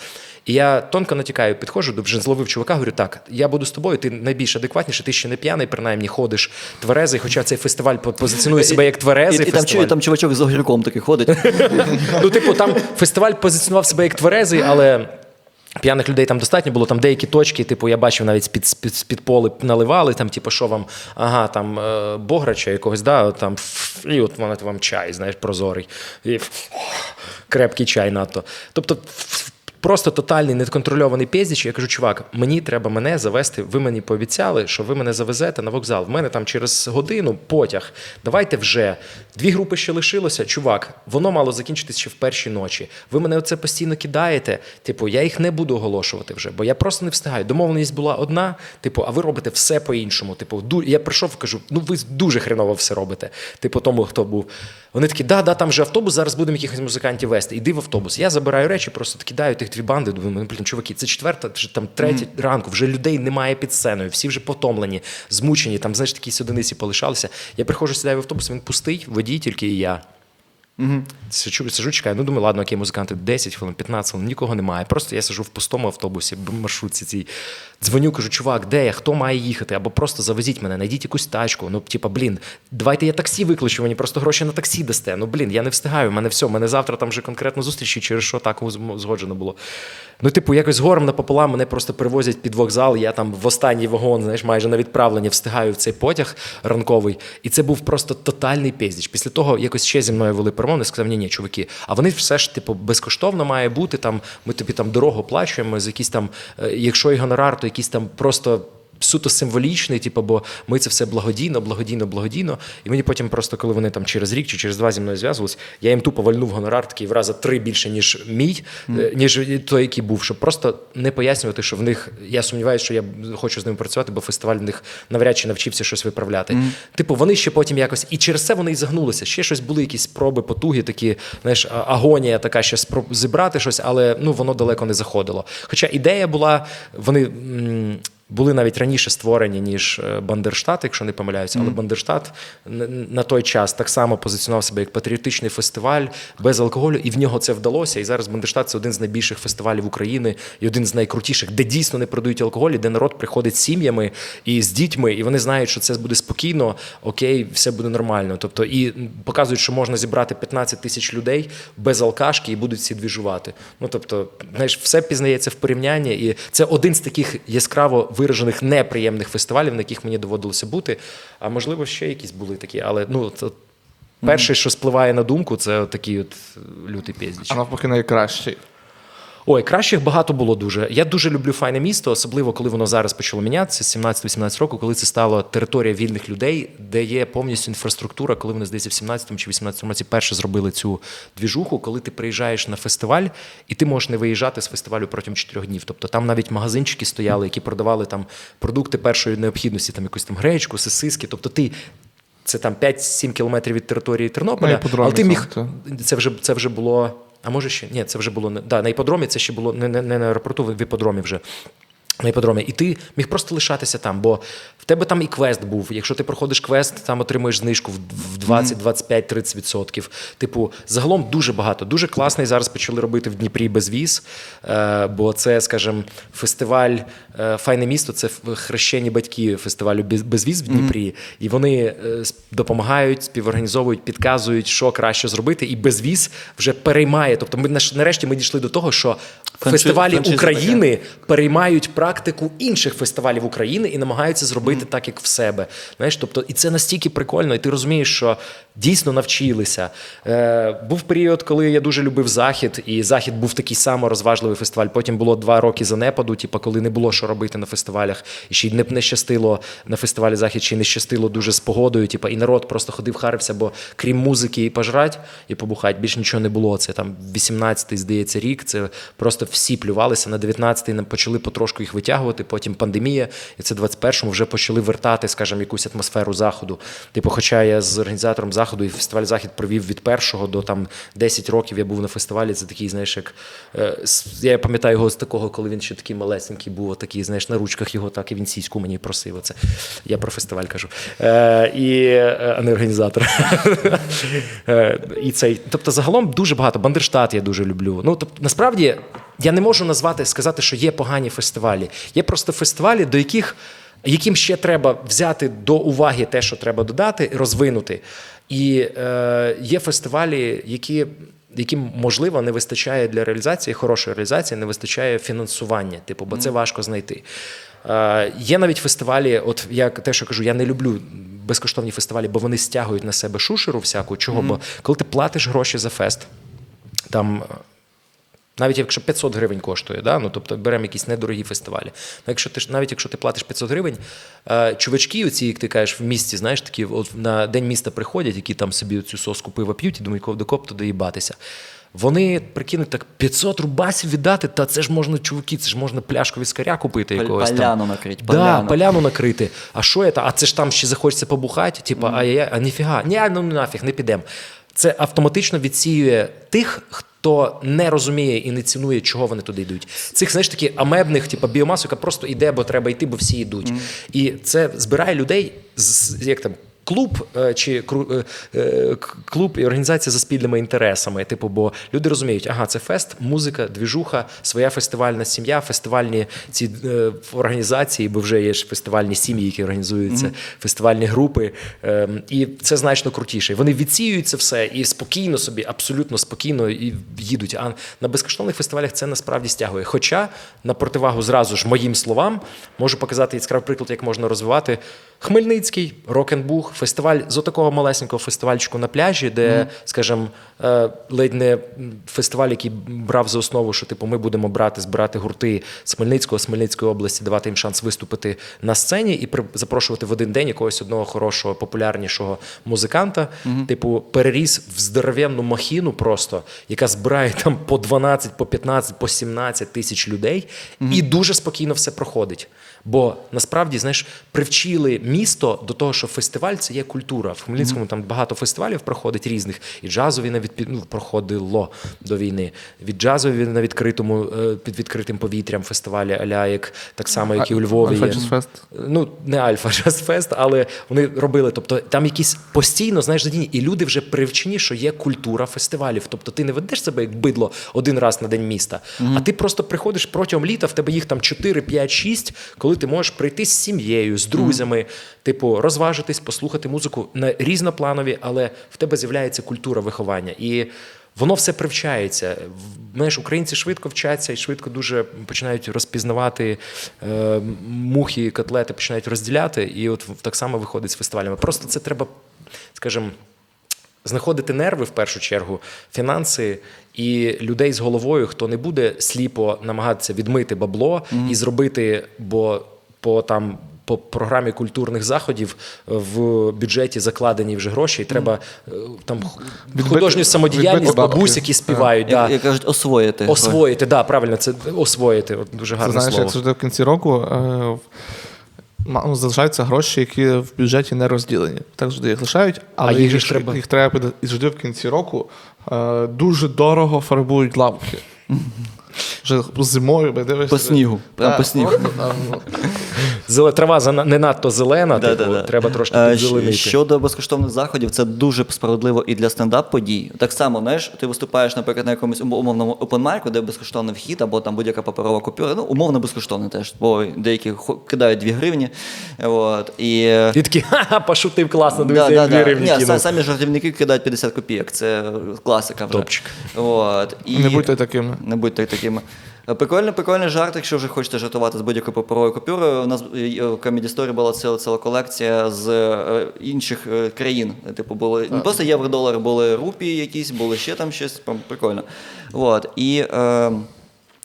І я тонко натякаю, підходжу, до- вже зловив чувака, говорю, так, я буду з тобою, ти найбільш адекватніший, ти ще не п'яний, принаймні ходиш тверезий, хоча цей фестиваль по- позиціонує себе як І, тверезий. і там, фестиваль. чую, там чувачок з огірком такий ходить. <laughs> Ну, типу, там фестиваль позиціонував себе як тверезий, але. П'яних людей там достатньо було, там деякі точки, типу, я бачив навіть з-під, з-під, з-під поли наливали, там, типу, що вам, ага, там е, бограча якогось, да, там, і от вона вам чай, знаєш, прозорий. І, крепкий чай надто. Тобто, просто тотальний неконтрольований піздіч. Я кажу, чувак, мені треба мене завести. Ви мені пообіцяли, що ви мене завезете на вокзал. В мене там через годину потяг. Давайте вже. Дві групи ще лишилося. Чувак, воно мало закінчитись ще в першій ночі. Ви мене оце постійно кидаєте. Типу, я їх не буду оголошувати вже, бо я просто не встигаю. Домовленість була одна, типу, а ви робите все по-іншому. Типу, я прийшов, кажу, ну ви дуже хреново все робите. Типу, тому хто був. Вони такі, да, да, там же автобус, зараз будемо якихось музикантів вести. Іди в автобус. Я забираю речі, просто кидаю тих дві банди. Думаю, блін, чуваки, це четверта, там третя ранку. Вже людей немає під сценою, всі вже потомлені, змучені. Там, знаєш, такі одиниці полишалися. Я приходжу, сідаю в автобус, він пустий, водій тільки і я. Сиджу, сиджу, чекаю. Ну, думаю, ладно, окей, музиканти 10 хвилин, 15 хвилин, нікого немає. Просто я сиджу в пустому автобусі, в маршрутці цій. Дзвоню, кажу, чувак, де я? Хто має їхати? Або просто завезіть мене, знайдіть якусь тачку. Ну, типа, блін, давайте я таксі викличу, мені просто гроші на таксі дасте. Ну, блін, я не встигаю, в мене все, в мене завтра там вже конкретно зустрічі, через що так згоджено було. Ну, типу, якось з горем напополам мене просто привозять під вокзал. Я там в останній вагон, знаєш, майже на відправлення встигаю в цей потяг ранковий. І це був просто тотальний піздіч. Після того якось ще зі мною вели перемовини, сказав, ні, ні, чуваки, а вони все ж типу безкоштовно має бути. Там ми тобі там дорогу оплачуємо з якісь там, е, якщо і гонорар, то якісь там просто. Суто символічний, типу, бо ми це все благодійно, благодійно, благодійно. І мені потім просто, коли вони там через рік чи через два зі мною зв'язувались, я їм тупо вальнув гонорар такий в рази три більше, ніж мій, е, ніж той, який був, щоб просто не пояснювати, що в них я сумніваюся, що я хочу з ними працювати, бо фестиваль в них навряд чи навчився щось виправляти. Типу, вони ще потім якось і через це вони і загнулися. Ще щось були якісь спроби, потуги, такі, знаєш, агонія така, ще спроб зібрати щось, але ну воно далеко не заходило. Хоча ідея була, вони. Були навіть раніше створені, ніж е, Бандерштат, якщо не помиляюся, але Бандерштат н- на той час так само позиціонував себе як патріотичний фестиваль без алкоголю, і в нього це вдалося. І зараз Бандерштат це один з найбільших фестивалів України і один з найкрутіших, де дійсно не продають алкоголь, і де народ приходить з сім'ями і з дітьми, і вони знають, що це буде спокійно, окей, все буде нормально. Тобто і показують, що можна зібрати 15 тисяч людей без алкашки і будуть всі двіжувати. Ну тобто, знаєш, все пізнається в порівнянні, і це один з таких яскраво виражених неприємних фестивалів, на яких мені доводилося бути. А можливо, ще якісь були такі, але ну це. Перше, що спливає на думку, це такий от лютий піздіч. А навпаки, найкращий. Ой, кращих багато було дуже. Я дуже люблю файне місто, особливо коли воно зараз почало мінятися, 17-18 років, коли це стало територія вільних людей, де є повністю інфраструктура, коли вони здається в 17 чи 18 році перше зробили цю двіжуху, коли ти приїжджаєш на фестиваль, і ти можеш не виїжджати з фестивалю протягом 4 днів. Тобто там навіть магазинчики стояли, які продавали там продукти першої необхідності, там якусь там гречку, сосиски. Тобто ти. Це там 5-7 кілометрів від території Тернополя, На але ти міг це вже це вже було. А може ще ні, це вже було не да, на іподромі. Це ще було не, не, не на аеропорту, в іподромі вже. На іподромі. І ти міг просто лишатися там, бо в тебе там і квест був. Якщо ти проходиш квест, там отримуєш знижку в- в 20, 25, 30 відсотків. Типу, загалом дуже багато. Дуже класний зараз почали робити в Дніпрі безвіз, е, бо це, скажімо, фестиваль Файне місто це хрещені батьки фестивалю безвіз в Дніпрі. І вони е, допомагають, співорганізовують, підказують, що краще зробити. І безвіз вже переймає. Тобто, ми нарешті ми дійшли до того, що фестивалі України переймають практику інших фестивалів України і намагаються зробити так, як в себе. Знаєш, тобто, і це настільки прикольно, і ти розумієш, що дійсно навчилися. Е, був період, коли я дуже любив захід, і захід був такий само розважливий фестиваль. Потім було два роки занепаду, типу, коли не було що робити на фестивалях, і ще й не, не щастило на фестивалі захід, ще й не щастило дуже з погодою. Типу, і народ просто ходив, харився, бо крім музики і пожрать, і побухать, більш нічого не було. Це там 18-й, здається, рік. Це просто всі плювалися. На 19-й нам почали потрошку їх витягувати. Потім пандемія, і це 21-му вже почали вертати, скажімо, якусь атмосферу заходу. Типу, хоча я з організатором заходу і фестиваль захід провів від першого до там 10 років. Я був на фестивалі. Це такий, знаєш, як е, я пам'ятаю його з такого, коли він ще такий малесенький був, такий, знаєш, на ручках його так і він сіську мені просив. Оце я про фестиваль кажу. Е, і, е, а не організатор. <laughs> Е, і цей, тобто, загалом дуже багато. Бандерштат я дуже люблю. Ну, тобто, насправді, я не можу назвати, сказати, що є погані фестивалі. Є просто фестивалі, до яких. Яким ще треба взяти до уваги те, що треба додати, розвинути. І е, є фестивалі, які, яким можливо не вистачає для реалізації, хорошої реалізації, не вистачає фінансування. Типу, бо це важко знайти. Е, є навіть фестивалі, от я те, що кажу, я не люблю безкоштовні фестивалі, бо вони стягують на себе шушеру всяку. Чого? Бо коли ти платиш гроші за фест, там. Навіть якщо 500 гривень коштує, да? ну, тобто беремо якісь недорогі фестивалі. Ну, якщо ти, навіть якщо ти платиш 500 гривень, е, чувачки, оці, як ти кажеш, в місті, знаєш, такі от на день міста приходять, які там собі цю соску пива п'ють і думають, кого докоп туди їбатися. Вони прикинуть так 500 рубасів віддати, та це ж можна, чуваки, це ж можна пляшку віскаря купити якогось. там. поляну накрить, Да, поляну. поляну накрити. А що це? А це ж там ще захочеться побухати, типу, а я, а ніфіга. Ні, ну нафіг, не підемо. це автоматично відсіює тих, хто не розуміє і не цінує, чого вони туди йдуть. Цих знаєш такі амебних, типу біомасу, яка просто йде, бо треба йти, бо всі йдуть. І це збирає людей з як там. Клуб е, чи е, е, клуб і організація за спільними інтересами. Типу, бо люди розуміють, ага, це фест, музика, двіжуха, своя фестивальна сім'я, фестивальні ці організації, бо вже є ж фестивальні сім'ї, які організуються, фестивальні групи. Е, і це значно крутіше. Вони відсіюють це все і спокійно собі, абсолютно спокійно і їдуть. А на безкоштовних фестивалях це насправді стягує. Хоча на противагу зразу ж моїм словам можу показати яскравий приклад, як можна розвивати Хмельницький, Рокенбух, фестиваль з отакого малесенького фестивальчику на пляжі, де, скажімо, е, ледь не фестиваль, який брав за основу, що типу ми будемо брати, збирати гурти з Хмельницького, з Хмельницької області, давати їм шанс виступити на сцені і запрошувати в один день якогось одного хорошого, популярнішого музиканта. Типу, переріс в здоровенну махіну просто, яка збирає там по 12, по 15, по 17 тисяч людей, і дуже спокійно все проходить. Бо насправді, знаєш, привчили місто до того, що фестиваль це є культура. В Хмельницькому там багато фестивалів проходить різних, і джазові на відпі... ну, проходило до війни. Від джазові на відкритому е, під відкритим повітрям фестивалі Аля, як так само, як і у Львові. Альфа є. Джаз Фест. Ну, не Альфа Джаз Фест, але вони робили. Тобто там якісь постійно, знаєш, задіння, і люди вже привчені, що є культура фестивалів. Тобто ти не ведеш себе як бидло один раз на день міста, а ти просто приходиш протягом літа, в тебе їх там 4, 5, 6, коли ти можеш прийти з сім'єю, з друзями, типу, розважитись, послухати музику на різнопланові, але в тебе з'являється культура виховання. І Воно все привчається. Знаєш, українці швидко вчаться і швидко дуже починають розпізнавати е, мухи, котлети, починають розділяти. І от так само виходить з фестивалями. Просто це треба, скажімо, знаходити нерви в першу чергу, фінанси і людей з головою, хто не буде сліпо намагатися відмити бабло і зробити, бо по там. По програмі культурних заходів в бюджеті закладені вже гроші, і треба е, там Відбити- художню самодіяльність бабусь, які співають. Да. Як, кажуть, освоїти. Освоїти, да, правильно, це освоїти. От дуже Це гарне знаєш, слово. як завжди в кінці року е, в- ну, залишаються гроші, які в бюджеті не розділені. Так завжди їх лишають, але їх їх, ж треба- їх треба завжди в кінці року е, дуже дорого фарбують лавки. Вже зимою ми дивишся. По снігу, прям по снігу. Трава не надто зелена, типу, Да-да-да. треба трошки Е, підзеленити. Щодо безкоштовних заходів, це дуже справедливо і для стендап-подій. Так само, знаєш, ти виступаєш, наприклад, на якомусь умовному опенмайку, де безкоштовний вхід, або там будь-яка паперова купюра. Ну, умовно безкоштовний теж, бо деякі кидають 2 гривні. От, і... е, І такі, ха-ха, пошутив класно, Да, дивіться, да, як дві да. гривні Ні, самі жартівники кидають 50 копійок, це класика. Вже. Топчик. От, і... Не будьте такими. Не будьте такими. Прикольний, прикольний жарт, якщо вже хочете жартувати з будь-якою паперовою купюрою. У нас в Comedy Story була ціла, ціла колекція з е, інших е, країн. Типу, були не просто євро-долари, були рупії якісь, були ще там щось. Прикольно. От. І е,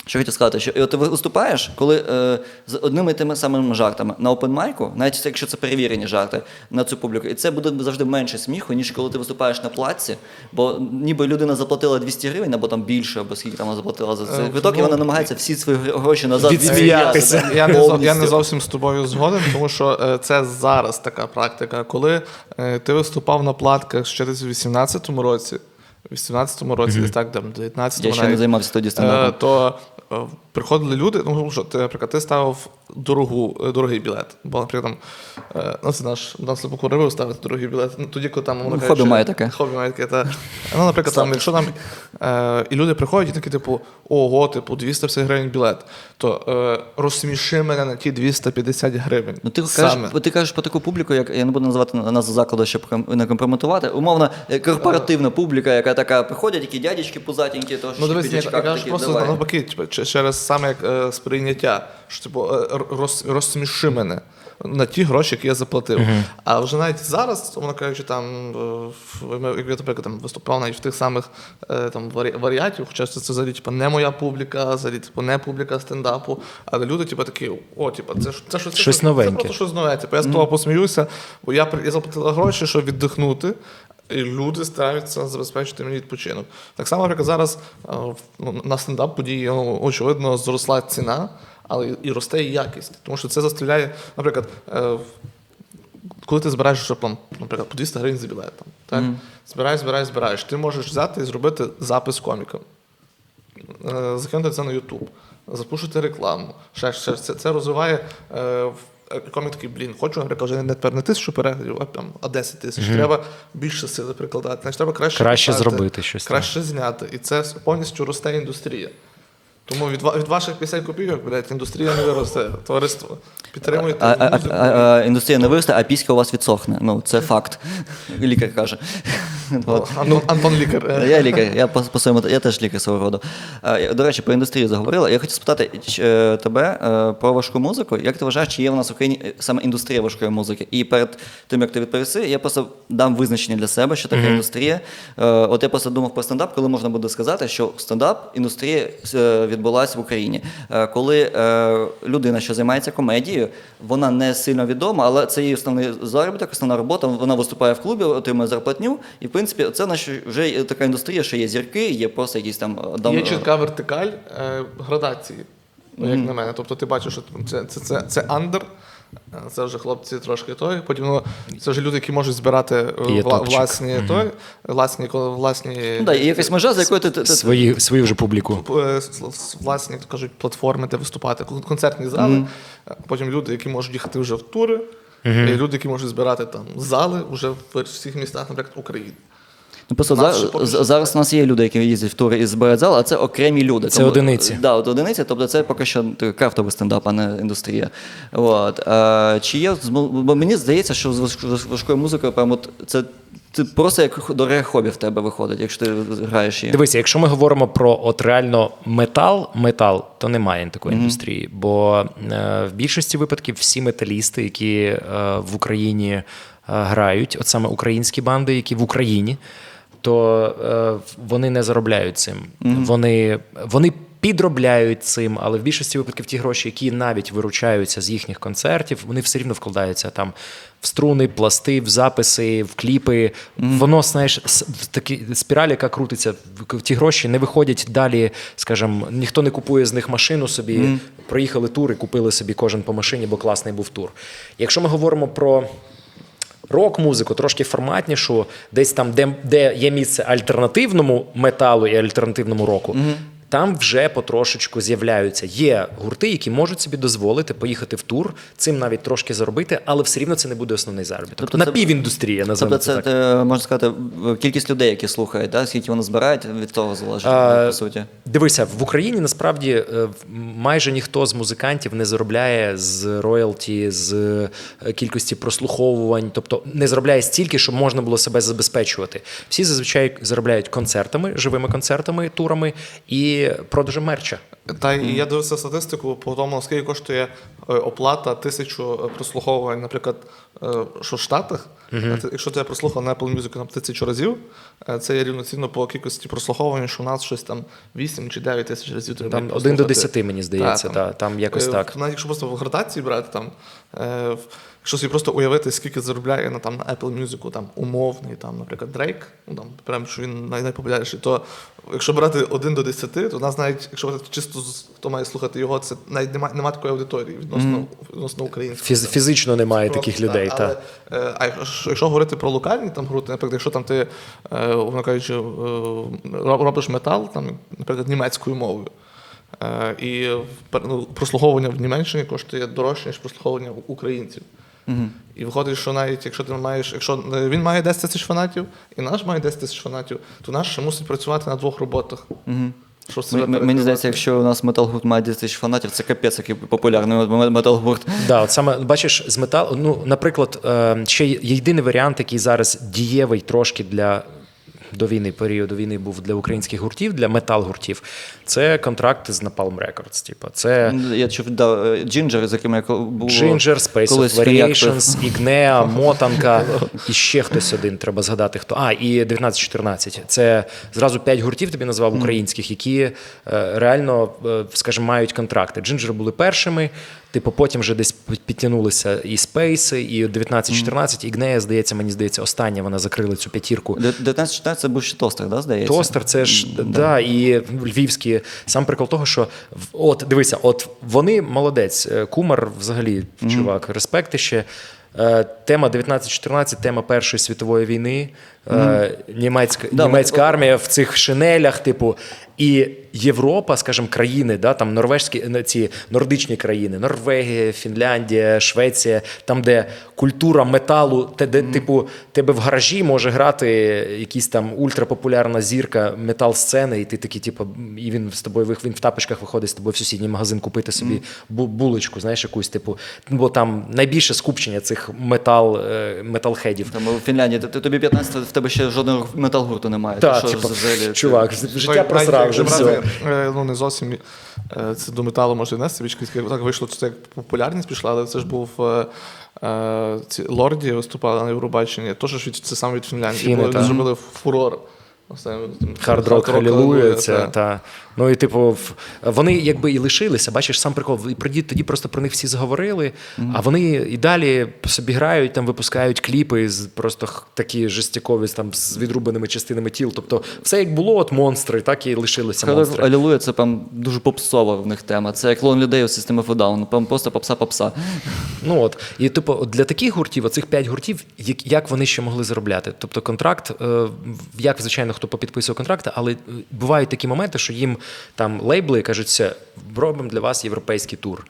що хотів сказати, що і от ти виступаєш, коли е, з одними і тими самими жартами на опенмайку, навіть якщо це перевірені жарти на цю публіку, і це буде завжди менше сміху, ніж коли ти виступаєш на платці, бо ніби людина заплатила 200 гривень або там більше, або скільки там вона заплатила за цей Е, квиток, і ну, вона намагається всі свої гроші назад Відсміятися. Я не, я не зовсім з тобою згоден, тому що е, це зараз така практика. Коли е, ти виступав на платках ще десь у 18-му році, в 18-му році, десь так, там, 19-му Я ще не займався тоді е, стендапом. то е, приходили люди, ну, що ти, наприклад, ти ставив дорогу, е, дорогий білет. Бо, наприклад, там, е, ну, це наш, наш покуривив ставити дорогий білет. Ну, тоді, коли там, Ну, хобі має таке. Хобі має таке, та. Ну, наприклад, там, якщо там е, і люди приходять і такі, типу, ого, типу, 250 гривень білет, то е, розсміши мене на ті 250 гривень. Ну, ти Саме. кажеш, ти кажеш про таку публіку, як я не буду називати назву закладу, щоб не компрометувати. Умовно, е, корпоративна публіка, яка така приходять, які дядечки пузатенькі, то Ну, дивись, я, я кажу просто навпаки, типу, через саме як е, сприйняття, що типу, е, роз, розсміши мене на ті гроші, які я заплатив. А вже навіть зараз, воно кажучи, там, е, в- ми- як я, наприклад, там, виступав навіть в тих самих е, там, варі- варіатів, хоча це, це взагалі типу, не моя публіка, взагалі, типу, не публіка стендапу, але люди, типу, такі, о, типу, це, ж- це, щось- це, Щось це новеньке. просто щось нове. Типу, я з того посміюся, бо я, при- я заплатила гроші, щоб віддихнути. І люди стараються забезпечити мені відпочинок. Так само, наприклад, зараз е, ну, на стендап події очевидно зросла ціна, але і- росте і якість. Тому що це застріляє, наприклад, е, коли ти збираєш, щоб, там, наприклад, по 200 гривень за білет, там, Так? Збираєш, збираєш, збираєш. Ти можеш взяти і зробити запис коміка, Е, закинути це на YouTube, запушити рекламу. Ще, ще, це, це розвиває. В- е, Комік такий, блін, хочу, наприклад, вже не тепер не тисячу переглядів, а, там, а 10 тисяч. Треба більше сили прикладати. Значить, треба краще, Краще писати, зробити щось, Краще зняти. І це повністю росте індустрія. Тому від, від ваших 50 копійок, блядь, індустрія не виросте. Товариство. Підтримуйте А, а, а, а, індустрія не виросте, а піська у вас відсохне. Ну, це факт. <laughs> Лікар каже. <laughs> От. Антон, Антон Лікар. <laughs> Я лікар, я по, по своєму, я теж лікар свого роду. До речі, про індустрію заговорила. Я хотів спитати е, тебе е, про важку музику. Як ти вважаєш, чи є в нас в Україні е, саме індустрія важкої музики? І перед тим, як ти відповіси, я просто дам визначення для себе, що таке індустрія. Е, От я просто думав про стендап, коли можна буде сказати, що стендап індустрія відбулася в Україні. Е, Коли е, людина, що займається комедією, вона не сильно відома, але це її основний заробіток, основна робота. Вона виступає в клубі, отримує зарплатню. І в принципі, це наш вже така індустрія, що є зірки, є просто якісь там е, дам- Є чітка вертикаль градації, ну, як на мене. Тобто ти бачиш, що це, це, це, це андер, це вже хлопці трошки той. Потім ну, це вже люди, які можуть збирати е, І є вла, топчик. власні, той, власні, ко- власні, Ну, да, є якась межа, за якою ти, ти, ти Свої, свою вже публіку. е, с- с- власні, як то кажуть, платформи, де виступати, кон- концертні зали. Е, Потім люди, які можуть їхати вже в тури, і люди, які можуть збирати там зали вже в всіх містах, наприклад, України. Ну, просто Нас за, поки що зараз у нас є люди, які їздять в тури і збирають зал, а це окремі люди. Це одиниці. Да, от одиниці, тобто це поки що крафтовий стендап, а не індустрія. От. А, чи є, з бо мені здається, що з важ- важкою музикою прямо от це, це просто як дороге хобі в тебе виходить, якщо ти граєш її. Дивися, якщо ми говоримо про от реально метал, метал, то немає такої індустрії. Бо е, в більшості випадків всі металісти, які е, в Україні е, грають, от саме українські банди, які в Україні, то е, вони не заробляють цим. Вони, вони підробляють цим, але в більшості випадків ті гроші, які навіть виручаються з їхніх концертів, вони все рівно вкладаються там в струни, пласти, в записи, в кліпи. Воно, знаєш, в такі спіраль, яка крутиться, в- ті гроші не виходять далі. Скажімо, ніхто не купує з них машину собі. Проїхали тур і купили собі кожен по машині, бо класний був тур. Якщо ми говоримо про рок-музику, трошки форматнішу, десь там, де, де є місце альтернативному металу і альтернативному року. Там вже потрошечку з'являються. Є гурти, які можуть собі дозволити поїхати в тур, цим навіть трошки заробити, але все рівно це не буде основний заробіток. Тобто Напівіндустрія, називаємо Тобто це це, так. е, можна сказати, кількість людей, які слухають, да? скільки вони збирають, від того залежить, А, по суті. Дивися, в Україні насправді е, майже ніхто з музикантів не заробляє з роялті, з е, кількості прослуховувань, тобто не заробляє стільки, щоб можна було себе забезпечувати. Всі зазвичай заробляють концертами, живими концертами, турами і продажем мерча. Та і я дивився статистику по тому, скільки коштує е, оплата тисячу е, прослуховувань, наприклад, е, що в Штатах. Ти- Якщо ти прослухав на Apple Music там тисячу разів, це є рівноцінно по кількості прослуховувань, що у нас щось там 8 чи 9 тисяч разів. Там прослухати. до 10, мені здається, Та, та, там якось так. Навіть якщо просто в градації брати, там, якщо собі просто уявити, скільки заробляє на, там, на Apple Music, там, умовний, там, наприклад, Дрейк, ну, там, прям, що він най- найпопулярніший, то якщо брати 1 до 10, то у нас навіть, якщо брати чисто хто має слухати його, це навіть немає, немає такої аудиторії відносно, відносно української. Фіз- фізично немає Просто таких так, людей. але, Та. е, А якщо, якщо говорити про локальні там групи, наприклад, якщо там ти, е, кажучи, е, робиш метал, там, наприклад, німецькою мовою. е, І ну, прослуховування в Німеччині коштує дорожче, ніж прослуховування у- українців. І виходить, що навіть якщо ти маєш, якщо він має 10 тисяч фанатів, і наш має 10 тисяч фанатів, то наш ще мусить працювати на двох роботах. Себе М- Мені здається, якщо у нас метал-гурт має 10 тисяч фанатів, це капець, який популярний метал-гурт. Да, от саме бачиш, з метал, Ну, наприклад, е, ще єдиний варіант, який зараз дієвий трошки для. До війни, періоду війни був для українських гуртів, для метал-гуртів. Це контракти з Napalm Records. Типу, це Я чув, да, Джинджер, з яким я було Ginger, Space of. Variations, Ігнеа, Мотанка <laughs> і ще хтось один. Треба згадати хто. А, і 1914. Це зразу п'ять гуртів тобі назвав українських, які е, реально, е, скажімо, мають контракти. Джинджер були першими. Типу, потім вже десь підтягнулися і Спейси, і 1914, Ігнея, здається, мені здається, остання вона закрила цю п'ятірку. 19-14 це був ще тостер, да, здається? Тостер, це ж да, і львівські. Сам прикол того, що от дивися, от вони молодець. Е, Кумар, взагалі, чувак, респект ще. Е, Тема 1914, тема Першої світової війни. Е, Німецька, Да, німецька ми- армія в цих шинелях, типу, і Європа, скажімо, країни, да, там норвежські ну, ці нордичні країни, Норвегія, Фінляндія, Швеція, там, де культура металу, те, де, типу, тебе в гаражі може грати якийсь там ультрапопулярна зірка метал-сцени, і ти такий, типу, і він з тобою він в тапочках виходить з тобою в сусідній магазин купити собі бу- булочку, знаєш, якусь, типу, бо там найбільше скупчення цих метал, е, металхедів. Там у Фінляндії тобі 15, в тебе ще жодного метал-гурту немає. Та, Ти що типу, взагалі, ти- чувак, життя просрав вже все. Ну, не зовсім е, це до металу може не йти. Так вийшло, що це як популярність пішла, але це ж був е, е, ці Lordi виступали на Євробаченні. Теж ж від це саме від Фінляндії. Фіни, Були, зробили фурор. Hard Rock Hallelujah, це, та. та. Ну і типу, в- вони якби і лишилися, бачиш, сам прикол. І тоді, тоді просто про них всі заговорили, а вони і далі собі грають, там випускають кліпи з просто такі жестякові там з відрубаними частинами тіл. Тобто, все як було, от монстри, так і лишилися монстри. Алілуя, це прям дуже попсова в них тема. Це як лон людей у Down. Прям просто попса-попса. Ну от і типу, для таких гуртів, оцих п'ять гуртів, як, як вони ще могли заробляти? Тобто, контракт, е, як звичайно, хто попідписує контракти, але е, бувають такі моменти, що їм там лейбли кажуть, робимо для вас європейський тур.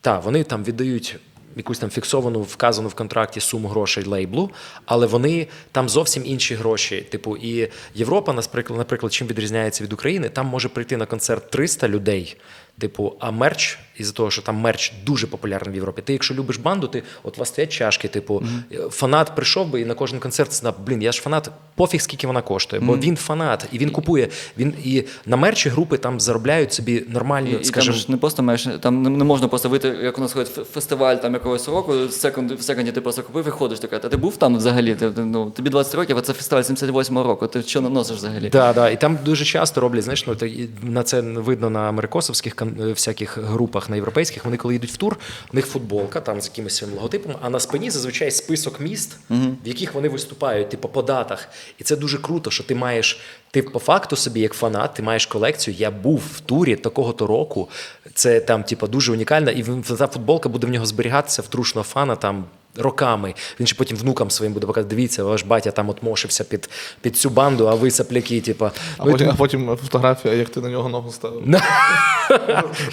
Так, вони там віддають. Якусь там фіксовану, вказану в контракті суму грошей лейблу, але вони там зовсім інші гроші. Типу, і Європа, наприклад, наприклад, чим відрізняється від України, там може прийти на концерт 300 людей. Типу, а мерч, із-за того, що там мерч дуже популярний в Європі. Ти, якщо любиш банду, ти от у вас стоять чашки, типу, фанат прийшов би і на кожен концерт сказав, блін, я ж фанат, пофіг, скільки вона коштує, бо він фанат, і він купує. Він і на мерчі групи там заробляють собі нормальні, І, і там ж не просто маєш, там не, можна просто вийти, як у нас ходить фестиваль там якогось року, в секунді, в секунді ти просто купив і ходиш така. Та ти був там взагалі? Ти, ну, тобі 20 років, а це фестиваль 78-го року. Ти що наносиш взагалі? Да, да. І там дуже часто роблять, знаєш, ну, на це видно на америкосовських всяких групах, на європейських. Вони коли йдуть в тур, у них футболка там з якимось своїм логотипом, а на спині зазвичай список міст, в яких вони виступають, типу по датах. І це дуже круто, що ти маєш. Ти по факту собі, як фанат, ти маєш колекцію. Я був в турі такого-то року. Це там, типу, дуже унікально, і та футболка буде в нього зберігатися в трушного фана там роками. Він ще потім внукам своїм буде показувати, дивіться, ваш батя там от мошився під, під цю банду, а ви сапляки, типа. А потім, а потім фотографія, як ти на нього ногу ставив. <laughs>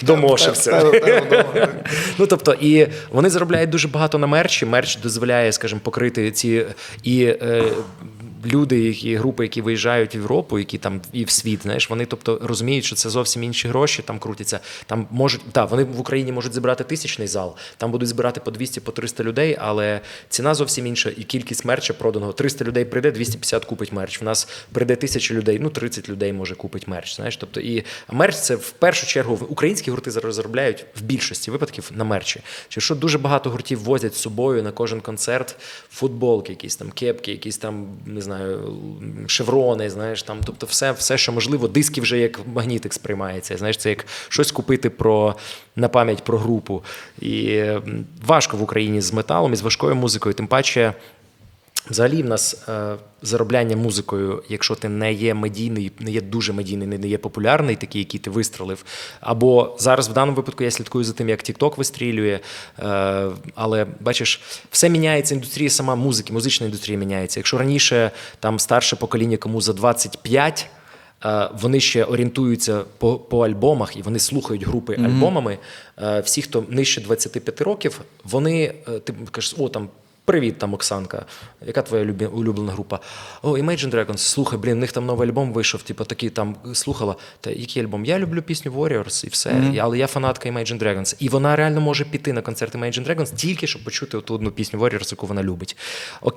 Домошився. Ну тобто, і вони заробляють дуже багато на мерчі. Мерч дозволяє, скажімо, покрити ці і. Люди, які групи, які виїжджають в Європу, які там і в світ, знаєш, вони тобто розуміють, що це зовсім інші гроші там крутяться. Там можуть так, вони в Україні можуть зібрати тисячний зал, там будуть збирати по 200, по 300 людей, але ціна зовсім інша, і кількість мерча проданого 300 людей прийде, 250 купить мерч. В нас прийде тисяча людей, ну 30 людей може купить мерч. Знаєш, тобто і мерч це в першу чергу українські гурти зараз заробляють в більшості випадків на мерчі. Чи що дуже багато гуртів возять з собою на кожен концерт футболки, якісь там кепки, якісь там не знаю, шеврони, знаєш, там, тобто все, все, що можливо, диски вже як магнітик сприймається. Знаєш, це як щось купити про на пам'ять про групу. І важко в Україні з металом і з важкою музикою, тим паче. Взагалі, в нас е, заробляння музикою, якщо ти не є медійний, не є дуже медійний, не є популярний, такий, який ти вистрелив. Або зараз в даному випадку я слідкую за тим, як TikTok вистрілює. Е, але бачиш, все міняється. Індустрія сама музики, музична індустрія міняється. Якщо раніше там старше покоління, кому за 25, е, вони ще орієнтуються по, по альбомах і вони слухають групи альбомами. Е, Всі, хто нижче 25 років, вони е, ти кажеш, о, там. Привіт, там Оксанка. Яка твоя улюблена група? О, Imagine Dragons. Слухай, блін, в них там новий альбом вийшов. Типу, такий там слухала. Та який альбом? Я люблю пісню Warriors і все. Але я фанатка Imagine Dragons. І вона реально може піти на концерт Imagine Dragons тільки щоб почути оту одну пісню Warriors, яку вона любить.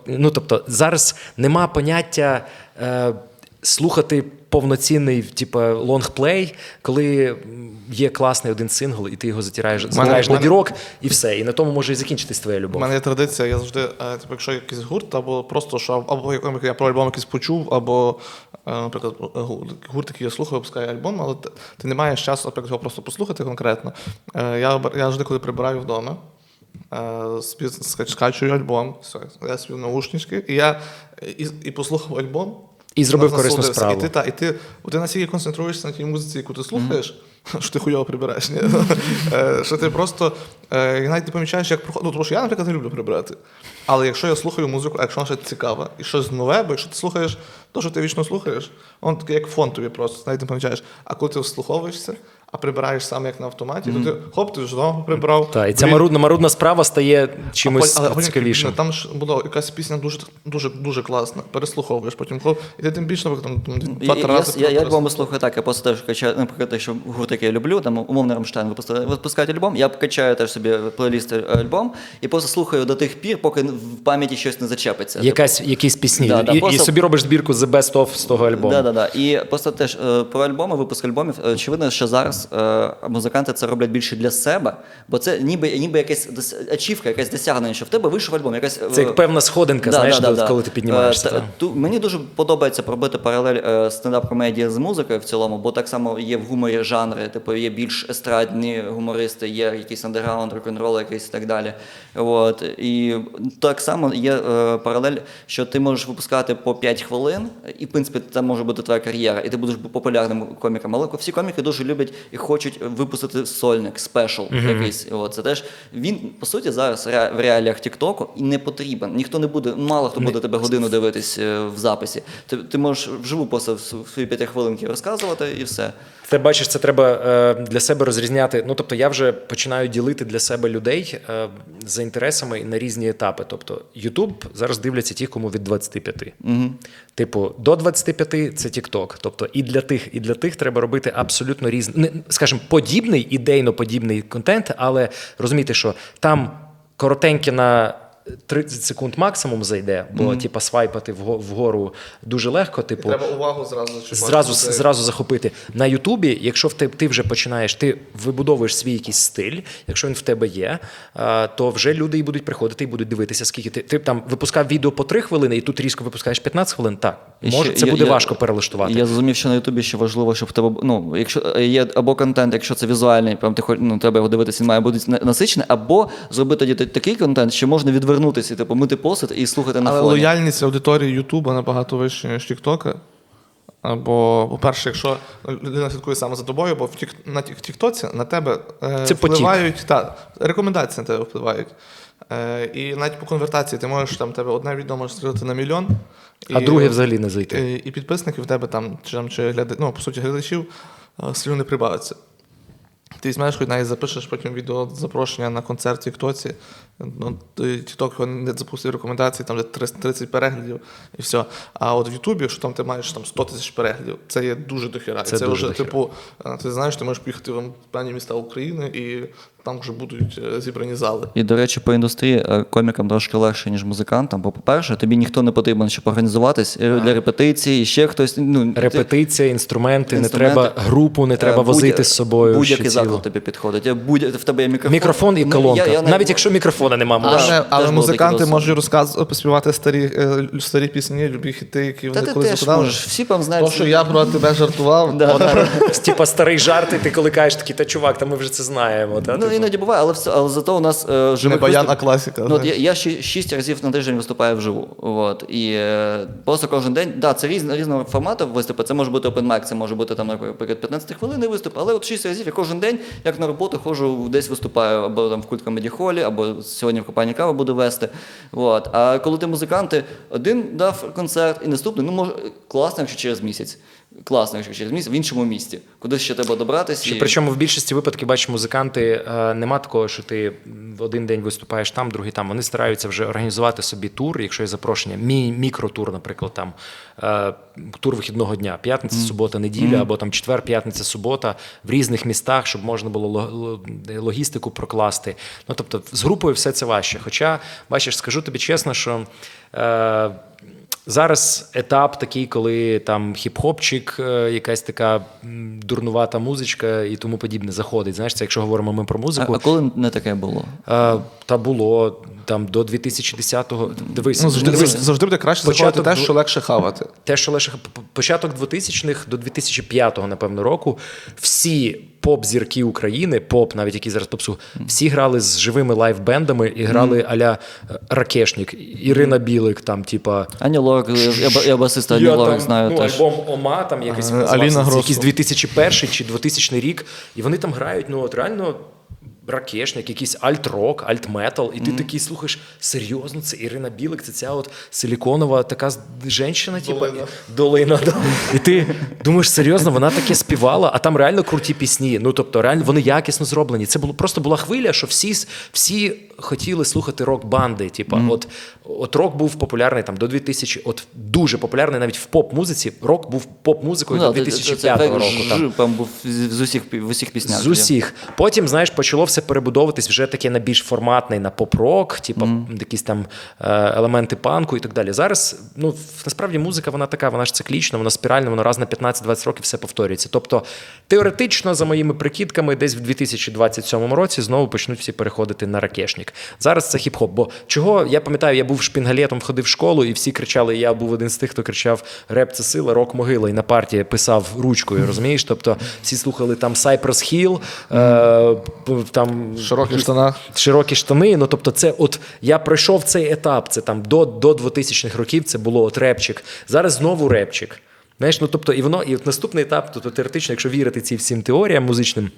Ну тобто, зараз нема поняття. Е, Слухати повноцінний, типу, лонгплей, коли є класний один сингл, і ти його затираєш, затираєш на мене- дірок, і все. І на тому може і закінчитись твоя любов. У мене є традиція, я завжди, е, типу, якщо якийсь гурт, або просто що або я про альбом якийсь почув, або, е, наприклад, гурт, який я слухаю, випускає альбом, але ти, ти не маєш часу, наприклад, його просто послухати конкретно. Е, Я, я завжди, коли прибираю вдома, е, скачую альбом, все, я в наушнички, і я і, і послухав альбом. І зробив корисну справу. І ти, та, і ти, ти настільки концентруєшся на тій музиці, яку ти слухаєш, що ти хуйово прибираєш. Ні? <laughs> Е, що ти просто е, навіть не помічаєш, як проходить. Ну, тому що я, наприклад, не люблю прибирати. Але якщо я слухаю музику, а якщо вона ще цікава, і щось нове, бо якщо ти слухаєш то, що ти вічно слухаєш, воно таке як фон тобі просто, навіть не помічаєш. А коли ти вслуховуєшся, а прибираєш сам як на автоматі, то ти хоп, ти вже знову прибрав. Та, і ця Блін, марудна, марудна справа стає чимось а але цікавішим. ну, Там ж була якась пісня дуже дуже дуже класна. Переслуховуєш потім, коли і ти тим більше там, там два Я, рази. я, я, я альбоми слухаю так, я просто теж качаю, наприклад, якщо гурт, який я люблю, там умовно Рамштайн випускає, випускають альбом, я качаю теж собі плейліст альбом і просто слухаю до тих пір, поки в пам'яті щось не зачепиться. Якась, якісь пісні. Да, да, і, і собі робиш збірку The Best of з того альбому. Да, да, да. І просто теж е, про альбоми, випуск альбомів. е, Очевидно, що зараз е, музиканти це роблять більше для себе, бо це ніби ніби якась ачівка, якесь досягнення, що в тебе вийшов альбом. Якась е, Це як певна сходинка, знаєш, до- коли ти піднімаєшся, Е, та- та. мені дуже подобається пробити паралель е, стендап-комедії з музикою в цілому, бо так само є в гуморі жанри, типу є більш естрадні гумористи, є якийсь андеграунд, рок-н-рол якийсь і так далі. От. І так само є е, паралель, що ти можеш випускати по 5 хвилин, і в принципі це може бути твоя кар'єра, і ти будеш популярним коміком. Але всі коміки дуже люблять і хочуть випустити сольник, спешл якийсь. От. Це теж він, по суті, зараз в реаліях Тіктоку і не потрібен. Ніхто не буде, мало хто буде тебе годину дивитись е, в записі. Ти, ти можеш вживу просто свої п'ятихвилинки розказувати і все. Ти бачиш, це треба е, для себе розрізняти. Ну тобто, я вже починаю ділити для себе людей е, за інтересами на різні етапи. Тобто, YouTube зараз дивляться ті, кому від 25. Угу. Типу, до 25 це TikTok. Тобто, і для тих, і для тих треба робити абсолютно різний, скажімо, подібний, ідейно подібний контент, але розумієте, що там коротенькі на. 30 секунд максимум зайде, бо типа свайпати вгору дуже легко. Типу, Треба увагу зразу зразу, зразу захопити. На Ютубі, якщо в те, ти вже починаєш, ти вибудовуєш свій якийсь стиль, якщо він в тебе є, то вже люди і будуть приходити і будуть дивитися, скільки ти, ти там випускав відео по 3 хвилини, і тут різко випускаєш 15 хвилин. Так, може, ще це я- буде я- важко перелаштувати. Я зрозумів, що на Ютубі ще важливо, щоб в тебе ну, якщо є або контент, якщо це візуальний, прям ти ну, треба його дивитися, він має бути насичений, або зробити тоді такий контент, що можна відвернутися, типу, мити посуд і слухати на Але фоні. лояльність аудиторії Ютуба набагато вища, ніж Тіктока. Або, по-перше, якщо людина слідкує саме за тобою, бо в тік, на Тіктоці на тебе е, Це потік. впливають та, рекомендації на тебе впливають. Е, і навіть по конвертації ти можеш там тебе одне відео може стрілити на мільйон. А і- друге взагалі не зайти. І, і підписників в тебе там, чи, там, чи гляда, ну, по суті, глядачів е, сильно не прибавиться. Ти візьмеш, хоч навіть запишеш потім відео запрошення на концерт в Тіктоці. Ну, його не запустив рекомендації, там де 30 30 переглядів і все. А от в Ютубі, що там ти маєш там 100 тисяч переглядів, це є дуже дохіра. Це Це, дуже вже, дохіра. типу, е, ти знаєш, ти можеш поїхати в певні міста України і там вже будуть е, зібрані зали. І, до речі, по індустрії е, комікам трошки легше, ніж музикантам. Бо, по-перше, тобі ніхто не потрібен, щоб організуватись е, для репетиції, і ще хтось. Ну, Репетиція, інструменти, інструменти. не треба групу, не треба будь- возити з собою. Будь-який заклад тобі підходить. Будь, в тебе є мікрофон. Мікрофон і Ну, колонка. я- я не- Навіть якщо мікрофона немає, А, можеш. Але, теж але музиканти можуть розказувати, поспівати старі, старі пісні, любі хіти, які Та вони ти колись теж можеш. Всі там знають. То, що я про тебе жартував. <laughs> Типа старий жарт, і ти коли кажеш такий, та чувак, та ми вже це знаємо. Типу. іноді буває, але, все, але зато у нас е, не баян, виступ- а класика. Ну, от я, я шість разів на тиждень виступаю вживу. От, і е, просто кожен день, да, це різно, різного формату виступи. Це може бути open mic, це може бути там, наприклад, 15 хвилин виступ, але от шість разів я кожен день, як на роботу, ходжу, десь виступаю або там в культ комеді холі, або сьогодні в компанії кава буду вести. От. А коли ти музиканти, один дав концерт і наступний, ну може класно, якщо через місяць. Класно, якщо через місяць в іншому місті. Куди ще треба добратися. Ще, причому в більшості випадків бачиш, музиканти е, нема такого, що ти один день виступаєш там, другий там. Вони стараються вже організувати собі тур, якщо є запрошення, мі- мікротур, наприклад, там е, тур вихідного дня, п'ятниця, субота, неділя, або там четвер, п'ятниця, субота в різних містах, щоб можна було ло- ло- логістику прокласти. Ну тобто, з групою все це важче. Хоча, бачиш, скажу тобі чесно, що. Е, Зараз етап такий, коли там хіп-хопчик, е, якась така дурнувата музичка і тому подібне заходить. Знаєш, це якщо говоримо ми про музику. а коли не таке було? Е, та було там до 2010-го. Дивись, Ну, завжди, дивись, завжди буде краще початок те, що легше хавати. те, що п- початок 2000-х до 2005-го, напевно, року, всі поп-зірки України, поп, навіть які зараз попсу, всі грали з живими live-бендами і грали аля е, Ракешник, Ірина Білик, там, типа. Ані Лорак, я, ба- басиста Ані Лорак знаю ну, теж. альбом Ома, там якийсь Е, Аліна якийсь 2001 чи 2000 рік, і вони там грають, ну от реально. Ракешник, якийсь альт-рок, альт-метал, і ти такий слухаєш, серйозно, це Ірина Білик, це ця от силіконова така жінка, женщина, типу, долина. Да. І ти думаєш, серйозно, вона таке співала, а там реально круті пісні. Ну тобто, реально вони якісно зроблені. Це було просто була хвиля, що всі, всі хотіли слухати рок-банди. Типу, от, от рок був популярний там до 2000, от дуже популярний навіть в поп-музиці. Рок був поп-музикою Ну, до да, це- це- 2005 це року. Там. Там був з усіх, в усіх піснях. З усіх. Потім, знаєш, почало все перебудовуватись вже таке на більш форматний, на поп-рок, типу якісь там е, елементи панку і так далі. Зараз, ну, насправді, музика вона така, вона ж циклічна, вона спіральна, вона раз на 15-20 років все повторюється. Тобто, теоретично, за моїми прикидками, десь в 2027 році знову почнуть всі переходити на ракешник. Зараз це хіп-хоп. Бо чого я пам'ятаю, я був шпінгалетом, ходив в школу, і всі кричали: я був один з тих, хто кричав Реп це сила, рок могила, і на партії писав ручкою, розумієш? Тобто всі слухали там Cypress Hill, е, там В широких штанах. широкі штани. Ну тобто, це от я пройшов цей етап. Це там до, до 2000-х років. Це було от репчик. Зараз знову репчик. Знаєш, ну тобто, і воно, і от наступний етап, тобто теоретично, якщо вірити цим всім теоріям музичним,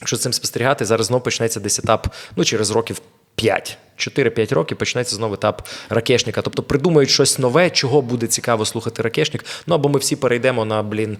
якщо цим спостерігати, зараз знову почнеться десь етап, ну через років 5. 4-5 років почнеться знову етап ракешника. Тобто придумають щось нове, чого буде цікаво слухати ракешник. Ну або ми всі перейдемо на блін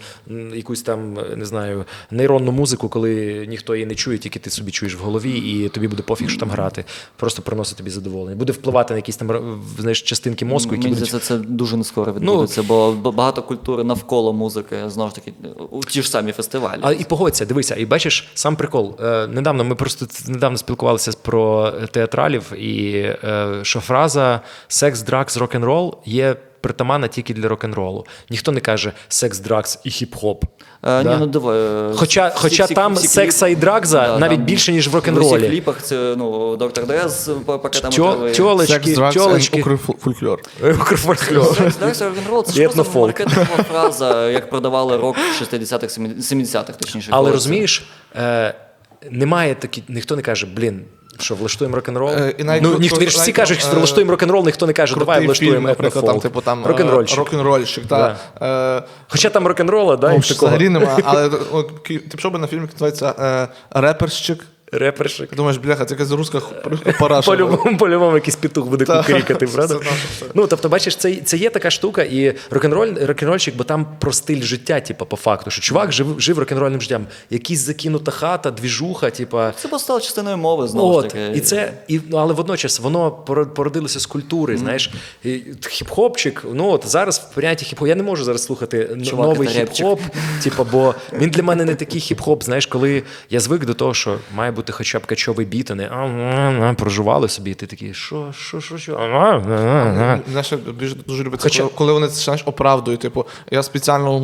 якусь там не знаю нейронну музику, коли ніхто її не чує, тільки ти собі чуєш в голові, і тобі буде пофіг, що там грати. Просто приносить тобі задоволення. Буде впливати на якісь там знаєш, частинки мозку, які Мені будуть здається, це дуже не скоро Ну, бо багато культури навколо музики, знову ж таки, у ті ж самі фестивалі. А і погодься, дивися, і бачиш сам прикол. Е, недавно ми просто недавно спілкувалися про театралів, і е, що фраза секс, дракс, рок-н-рол є притаманна тільки для рок-н-ролу. Ніхто не каже секс, дракс і хіп-хоп. Е, да? Ні, ну давай. е, Хоча, всі- хоча всі- там всі секса і драгса Да, навіть там більше, ніж в В усіх рок-н-ролі. кліпах це ну, доктор Дре з пакетами Тьо- тьолочки, Sex, drugs, тьолочки. укрфольклор. Укрфольклор. Секс, дракс, рок-н-рол це ж просто маркетингова фраза, як продавали рок 60-х, 70-х, точніше. Але розумієш, е, немає такі, ніхто не каже, блін. Що влаштуємо рок-н-рол? Е, і навіть ну, ніхто, кру- всі кажуть, що е, влаштуємо рок-н-рол, ніхто не каже, давай влаштуємо наприклад, там, типу там рок-н-рольщик. е, рок-н-рольщик, та, е, Хоча там рок-н-рола, да, ну, такого. взагалі нема, <laughs> але ти пішов би на фільм, який називається е, Реперщик. Репершик. Ти думаєш, бляха, це якась руська х- параша. По-любому, по-любому якийсь петух буде кукарікати, <laughs> правда? Ну, тобто, бачиш, це, це є така штука, і рок-н-роль, рок-н-рольщик, бо там про стиль життя, типу, по факту. Що чувак жив, жив рок-н-рольним життям. Якісь закинута хата, двіжуха, типу. Це просто стало частиною мови, знову От, ж таки. і це, і, ну, але водночас воно породилося з культури. Знаєш, І хіп-хопчик. Ну от зараз в понятті хіп-хоп. Я не можу зараз слухати Чувак, новий хіп-хоп, типу, бо він для мене не такий хіп-хоп. Знаєш, коли я звик до того, що має бути хоча б качовий біт, а не а, а, а, проживали собі, і ти такий, що, що, що, що? А, а, а, а. Знаєш, я дуже люблю це, Хоча- коли- коли вони це знаєш, оправдують. Типу, я спеціально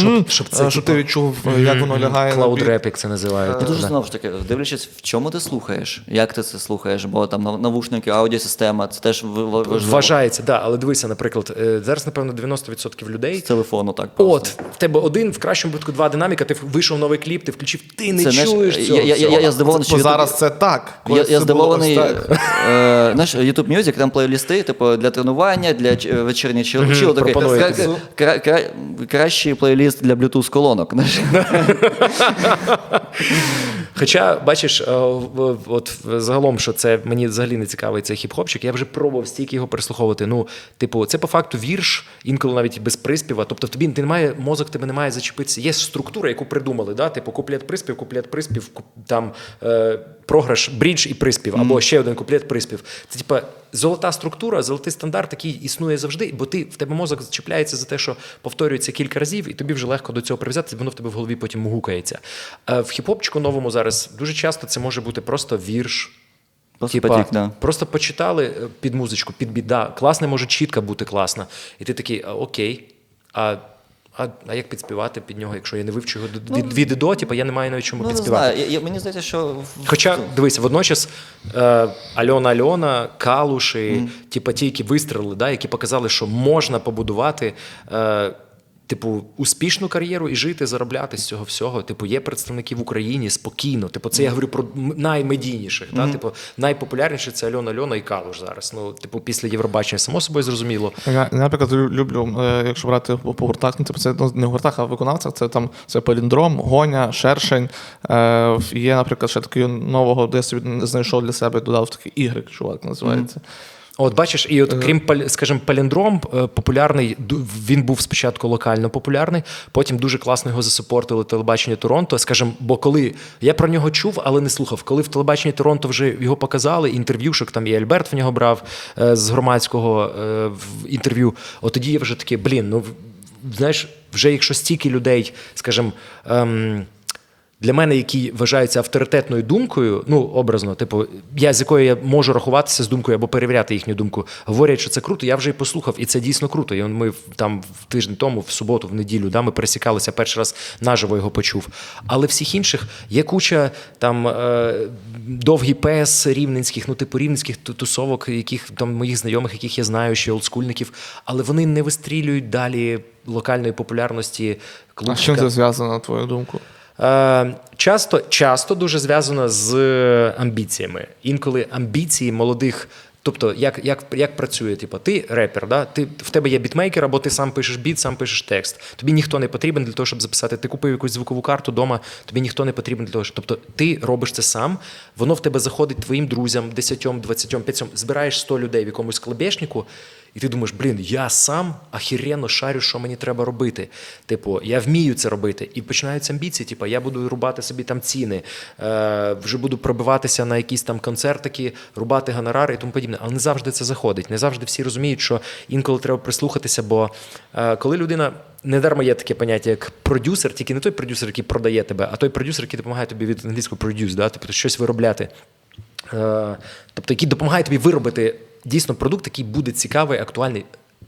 Щоб- щоб це, е, щоб ти типу, відчув, е, як воно лягає. Cloud біт. реп, як це називають. Дуже знову ж таки, дивлячись, в чому ти слухаєш, як ти це слухаєш, бо там навушники, аудіосистема, це теж. Вважається, да, але дивися, наприклад, е, зараз, напевно, 90% людей З телефону так просто. От, в тебе один, в кращому випадку два динаміка, ти вийшов новий кліп, ти включив, ти не Це, чуєш цього. я- я- всього. я здивований, що зараз це так. Я, я здивований. так. Е, знаєш, YouTube Music, там плейлісти, типу, для тренування, для вечірнього чил. такий, кра- кра- кра- кращий плейліст для Bluetooth колонок. Хоча, бачиш, е, от загалом, що це мені взагалі не цікавий цей хіп-хопчик, я вже пробував стільки його переслуховувати. Ну, типу, це по факту вірш, інколи навіть без приспіва. Тобто в тобі ти немає, мозок тебе не має зачепитися. Є структура, яку придумали, да? типу куплет приспів, куплет приспів, там е, програш, брідж і приспів, або ще один куплет приспів. Це типа золота структура, золотий стандарт, який існує завжди, бо ти в тебе мозок зачіпляється за те, що повторюється кілька разів, і тобі вже легко до цього прив'язати, воно в тебе в голові потім гукається. Е, В хіп-хопчику новому зараз дуже часто це може бути просто вірш. Просто потік, да. Просто почитали е, під музичку, під біда. Класне може чітка бути класна. І ти такий, окей. А, а, а як підспівати під нього, якщо я не вивчу його ну, від, від і до, типу, я не маю навіть чому Ну, не підспівати. знаю. Я, я- мені здається, що Хоча, дивися, водночас е, Альона Альона, Калуші, ті, ті, які вистрілили, да, які показали, що можна побудувати. Е, Типу, успішну кар'єру і жити, заробляти з цього всього. Типу, є представники в Україні спокійно. Типу, це я говорю про наймедійніших. Да? Типу, найпопулярніші це Альона Альона і Калуш зараз. Ну, типу, після Євробачення, само собою зрозуміло. Я, наприклад, люблю, е, якщо брати по, гуртах, ну, типу, це ну, не в гуртах, а в виконавцях, це там це паліндром, гоня, шершень. Е, є, наприклад, ще такий нового, де я собі знайшов для себе, додав такий ігрик, чувак називається. От бачиш, і от крім скажімо, паліндром е, популярний, він був спочатку локально популярний, потім дуже класно його засупортили телебачення Торонто. Скажімо, бо коли я про нього чув, але не слухав. Коли в телебаченні Торонто вже його показали, інтерв'юшок там і Альберт в нього брав е, з громадського е, інтерв'ю. От тоді я вже такий, блін, ну знаєш, вже якщо стільки людей, скажімо. Ем, для мене, які вважаються авторитетною думкою, ну образно, типу, я з якою я можу рахуватися з думкою або перевіряти їхню думку, говорять, що це круто. Я вже і послухав, і це дійсно круто. І ми там в тиждень тому, в суботу, в неділю, да, ми пересікалися перший раз наживо його почув. Але всіх інших є куча там е, довгий пес рівненських, ну типу рівненських тусовок, яких там моїх знайомих, яких я знаю, ще олдскульників, але вони не вистрілюють далі локальної популярності А клубчика. з чим це зв'язано, на твою думку? Е, Часто, часто дуже зв'язано з амбіціями. Інколи амбіції молодих. Тобто, як, як, як працює? Типу, ти репер, да? ти, в тебе є бітмейкер, або ти сам пишеш біт, сам пишеш текст. Тобі ніхто не потрібен для того, щоб записати. Ти купив якусь звукову карту вдома, тобі ніхто не потрібен для того, щоб. Тобто ти робиш це сам, воно в тебе заходить твоїм друзям, 10, 20, 5, збираєш 100 людей в якомусь клубешнику, і ти думаєш, блін, я сам ахіренно шарю, що мені треба робити. Типу, я вмію це робити. І починаються амбіції. Типу, я буду рубати собі там ціни, е, вже буду пробиватися на якісь там концертики, рубати гонорари і тому подібне. Але не завжди це заходить. Не завжди всі розуміють, що інколи треба прислухатися, бо е, коли людина. Недарма є таке поняття, як продюсер, тільки не той продюсер, який продає тебе, а той продюсер, який допомагає тобі від англійського produce, да? тобто щось виробляти. Е, тобто, який допомагає тобі виробити дійсно продукт, який буде цікавий, актуальний.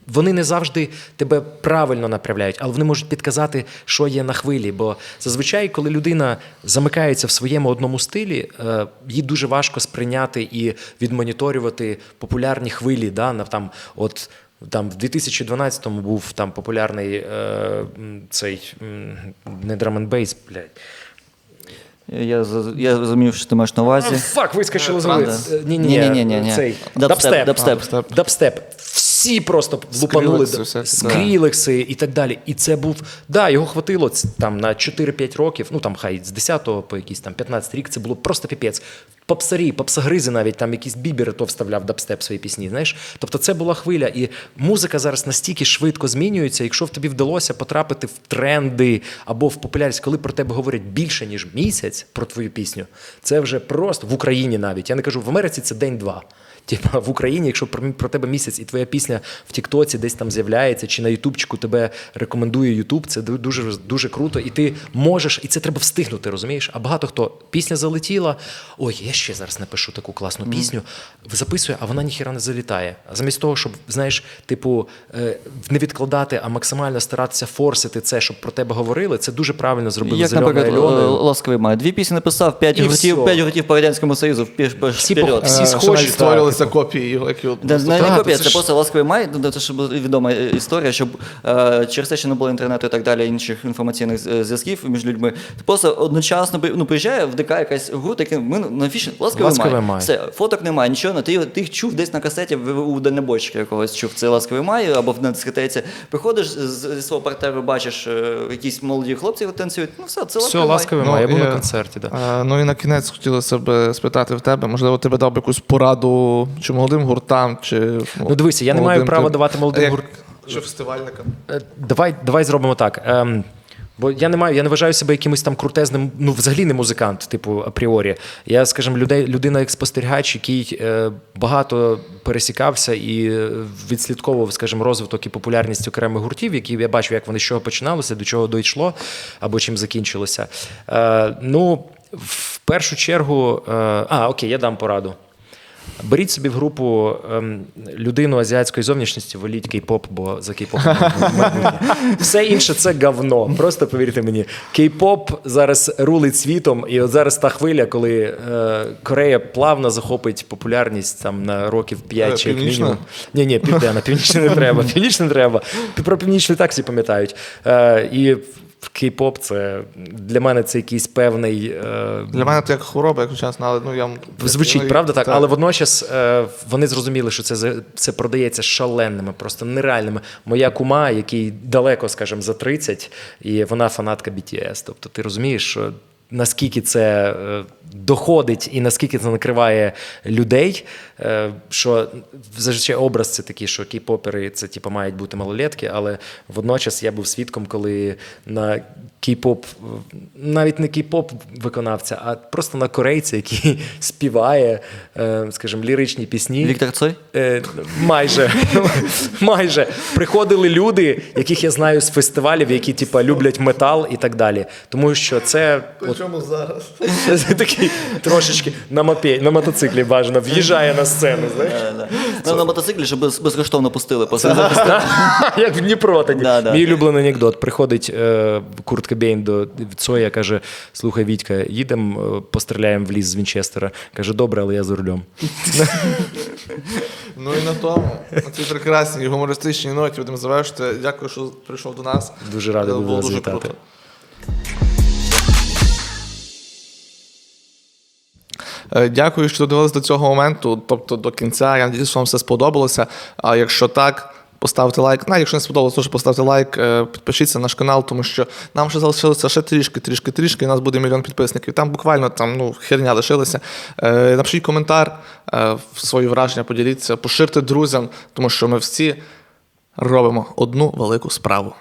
Вони не завжди тебе правильно направляють, але вони можуть підказати, що є на хвилі. Бо зазвичай, коли людина замикається в своєму одному стилі, е, їй дуже важко сприйняти і відмоніторювати популярні хвилі. Да, на, там, от, там, в 2012-му був там популярний е, цей не drum'n'bass, блядь. Я, я розумів, що ти маєш на увазі. Fuck, вискочило з Правда? голови. Ні, ні, Ні-ні-ні-ні. Дабстеп, дабстеп. Всі просто влупанули Скрілекси і так далі. І це був, да, його хватило там на 4-5 років, ну там хай з 10 по якийсь там 15 рік, це було просто піпець. Попсарі, попсагризи навіть там якісь бібери то вставляв дабстеп свої пісні. Знаєш, тобто це була хвиля, і музика зараз настільки швидко змінюється. Якщо в тобі вдалося потрапити в тренди або в популярність, коли про тебе говорять більше ніж місяць про твою пісню, це вже просто в Україні навіть. Я не кажу в Америці це день-два. Типа в Україні, якщо про, про тебе місяць і твоя пісня в Тіктоці десь там з'являється, чи на Ютубчику тебе рекомендує Ютуб, це дуже дуже круто. І ти можеш, і це треба встигнути, розумієш? А багато хто пісня залетіла. Ой, я ще зараз напишу таку класну пісню. Записує, а вона ніхіра не залітає. А замість того, щоб знаєш, типу, е, не відкладати, а максимально старатися форсити це, щоб про тебе говорили. Це дуже правильно зробили Як, наприклад, е, Ласковий май. Дві пісні написав, п'ять гуртів, п'ять гуртів по Радянському Союзу. Всі всі Е, схожі, створювалися копії його, які от не, не копія, це це ж- просто ласковий май, ну, це ж була відома е, історія, щоб е, через те, що не було інтернету і так далі, інших інформаційних е, зв'язків між людьми, ти просто одночасно ну, приїжджає в ДК якась гурт, який ми на афіші ласковий, «Ласковий май. май». Все, фоток немає, нічого, ну, ти, його- ти їх чув десь на касеті в- у дальнобойщика якогось чув. Це ласковий май або на дискотеці. Приходиш з- зі свого партеру, бачиш е, якісь молоді хлопці танцюють. Ну все, це Все, ласковий май. Ну, май. Я був на концерті. Да. Е, Ну і на кінець хотілося б спитати в тебе, можливо, тебе дав би якусь пораду чи молодим гуртам, чи Ну, дивися, я не маю права тип- давати молодим Як- гурт- Чи фестивальникам? Е, Давай, давай зробимо так. Ем, бо я не маю, я не вважаю себе якимось там крутезним, ну взагалі не музикант, типу апріорі. Я, скажімо, людей, людина як спостерігач, який е, багато пересікався і відслідковував, скажімо, розвиток і популярність окремих гуртів, які я бачу, як вони з чого починалися, до чого дійшло або чим закінчилося. Е, ну, в першу чергу, е, а окей, я дам пораду. Беріть собі в групу ем, людину азіатської зовнішності, воліть кей-поп, бо за кей-попом. Все інше це говно. Просто повірте мені. Кей-поп зараз рулить світом, і от зараз та хвиля, коли е, Корея плавно захопить популярність там на років 5 Е, чи як мінімум. Ні, ні, південна, північна не треба. Північна не треба. Про північний так всі пам'ятають. Е, і кей-поп це для мене це якийсь певний. Е, Для мене це як хвороба, як чесно, але ну я Звучить, ну, правда так, так. але водночас е, вони зрозуміли, що це це продається шаленими, просто нереальними. Моя кума, який далеко, скажімо, за 30, і вона фанатка BTS. Тобто ти розумієш, що наскільки це е, доходить і наскільки це накриває людей, е, що зазвичай образ це такий, що кей-попери це типу, мають бути малолетки, але водночас я був свідком, коли на кей-поп, навіть не кей-поп виконавця, а просто на корейця, який <laughs> співає, е, скажімо, ліричні пісні. Віктор Цой? Е, майже, майже приходили люди, яких я знаю з фестивалів, які типа люблять метал і так далі. Тому що це от, Чому зараз? <laughs> такий <laughs> трошечки на мопе, на мотоциклі бажано в'їжджає на сцену. Знаєш? Ну, на мотоциклі, щоб без, безкоштовно пустили. Після запису. <laughs> Як в Дніпро тоді. Да, да. Мій улюблений анекдот. Приходить е, Курт Кобейн до Цоя, каже: слухай, Вітька, їдемо, е, постріляємо в ліс з Вінчестера. Каже, добре, але я за рулем. <laughs> Ну і на тому, на цій прекрасній гумористичній ноті будемо завершити. Дякую, що прийшов до нас. Дуже радий був Було вас дуже вітати. Дякую, що додивились до цього моменту, тобто до кінця. Я надіюсь, вам все сподобалося. А якщо так, поставте лайк. Ну, якщо не сподобалося, теж поставте лайк, е, підпишіться на наш канал, тому що нам ще залишилося ще трішки, трішки, трішки, і у нас буде мільйон підписників. Там буквально там, ну, херня лишилася. Е, Напишіть коментар, е, свої враження поділіться, поширте друзям, тому що ми всі робимо одну велику справу.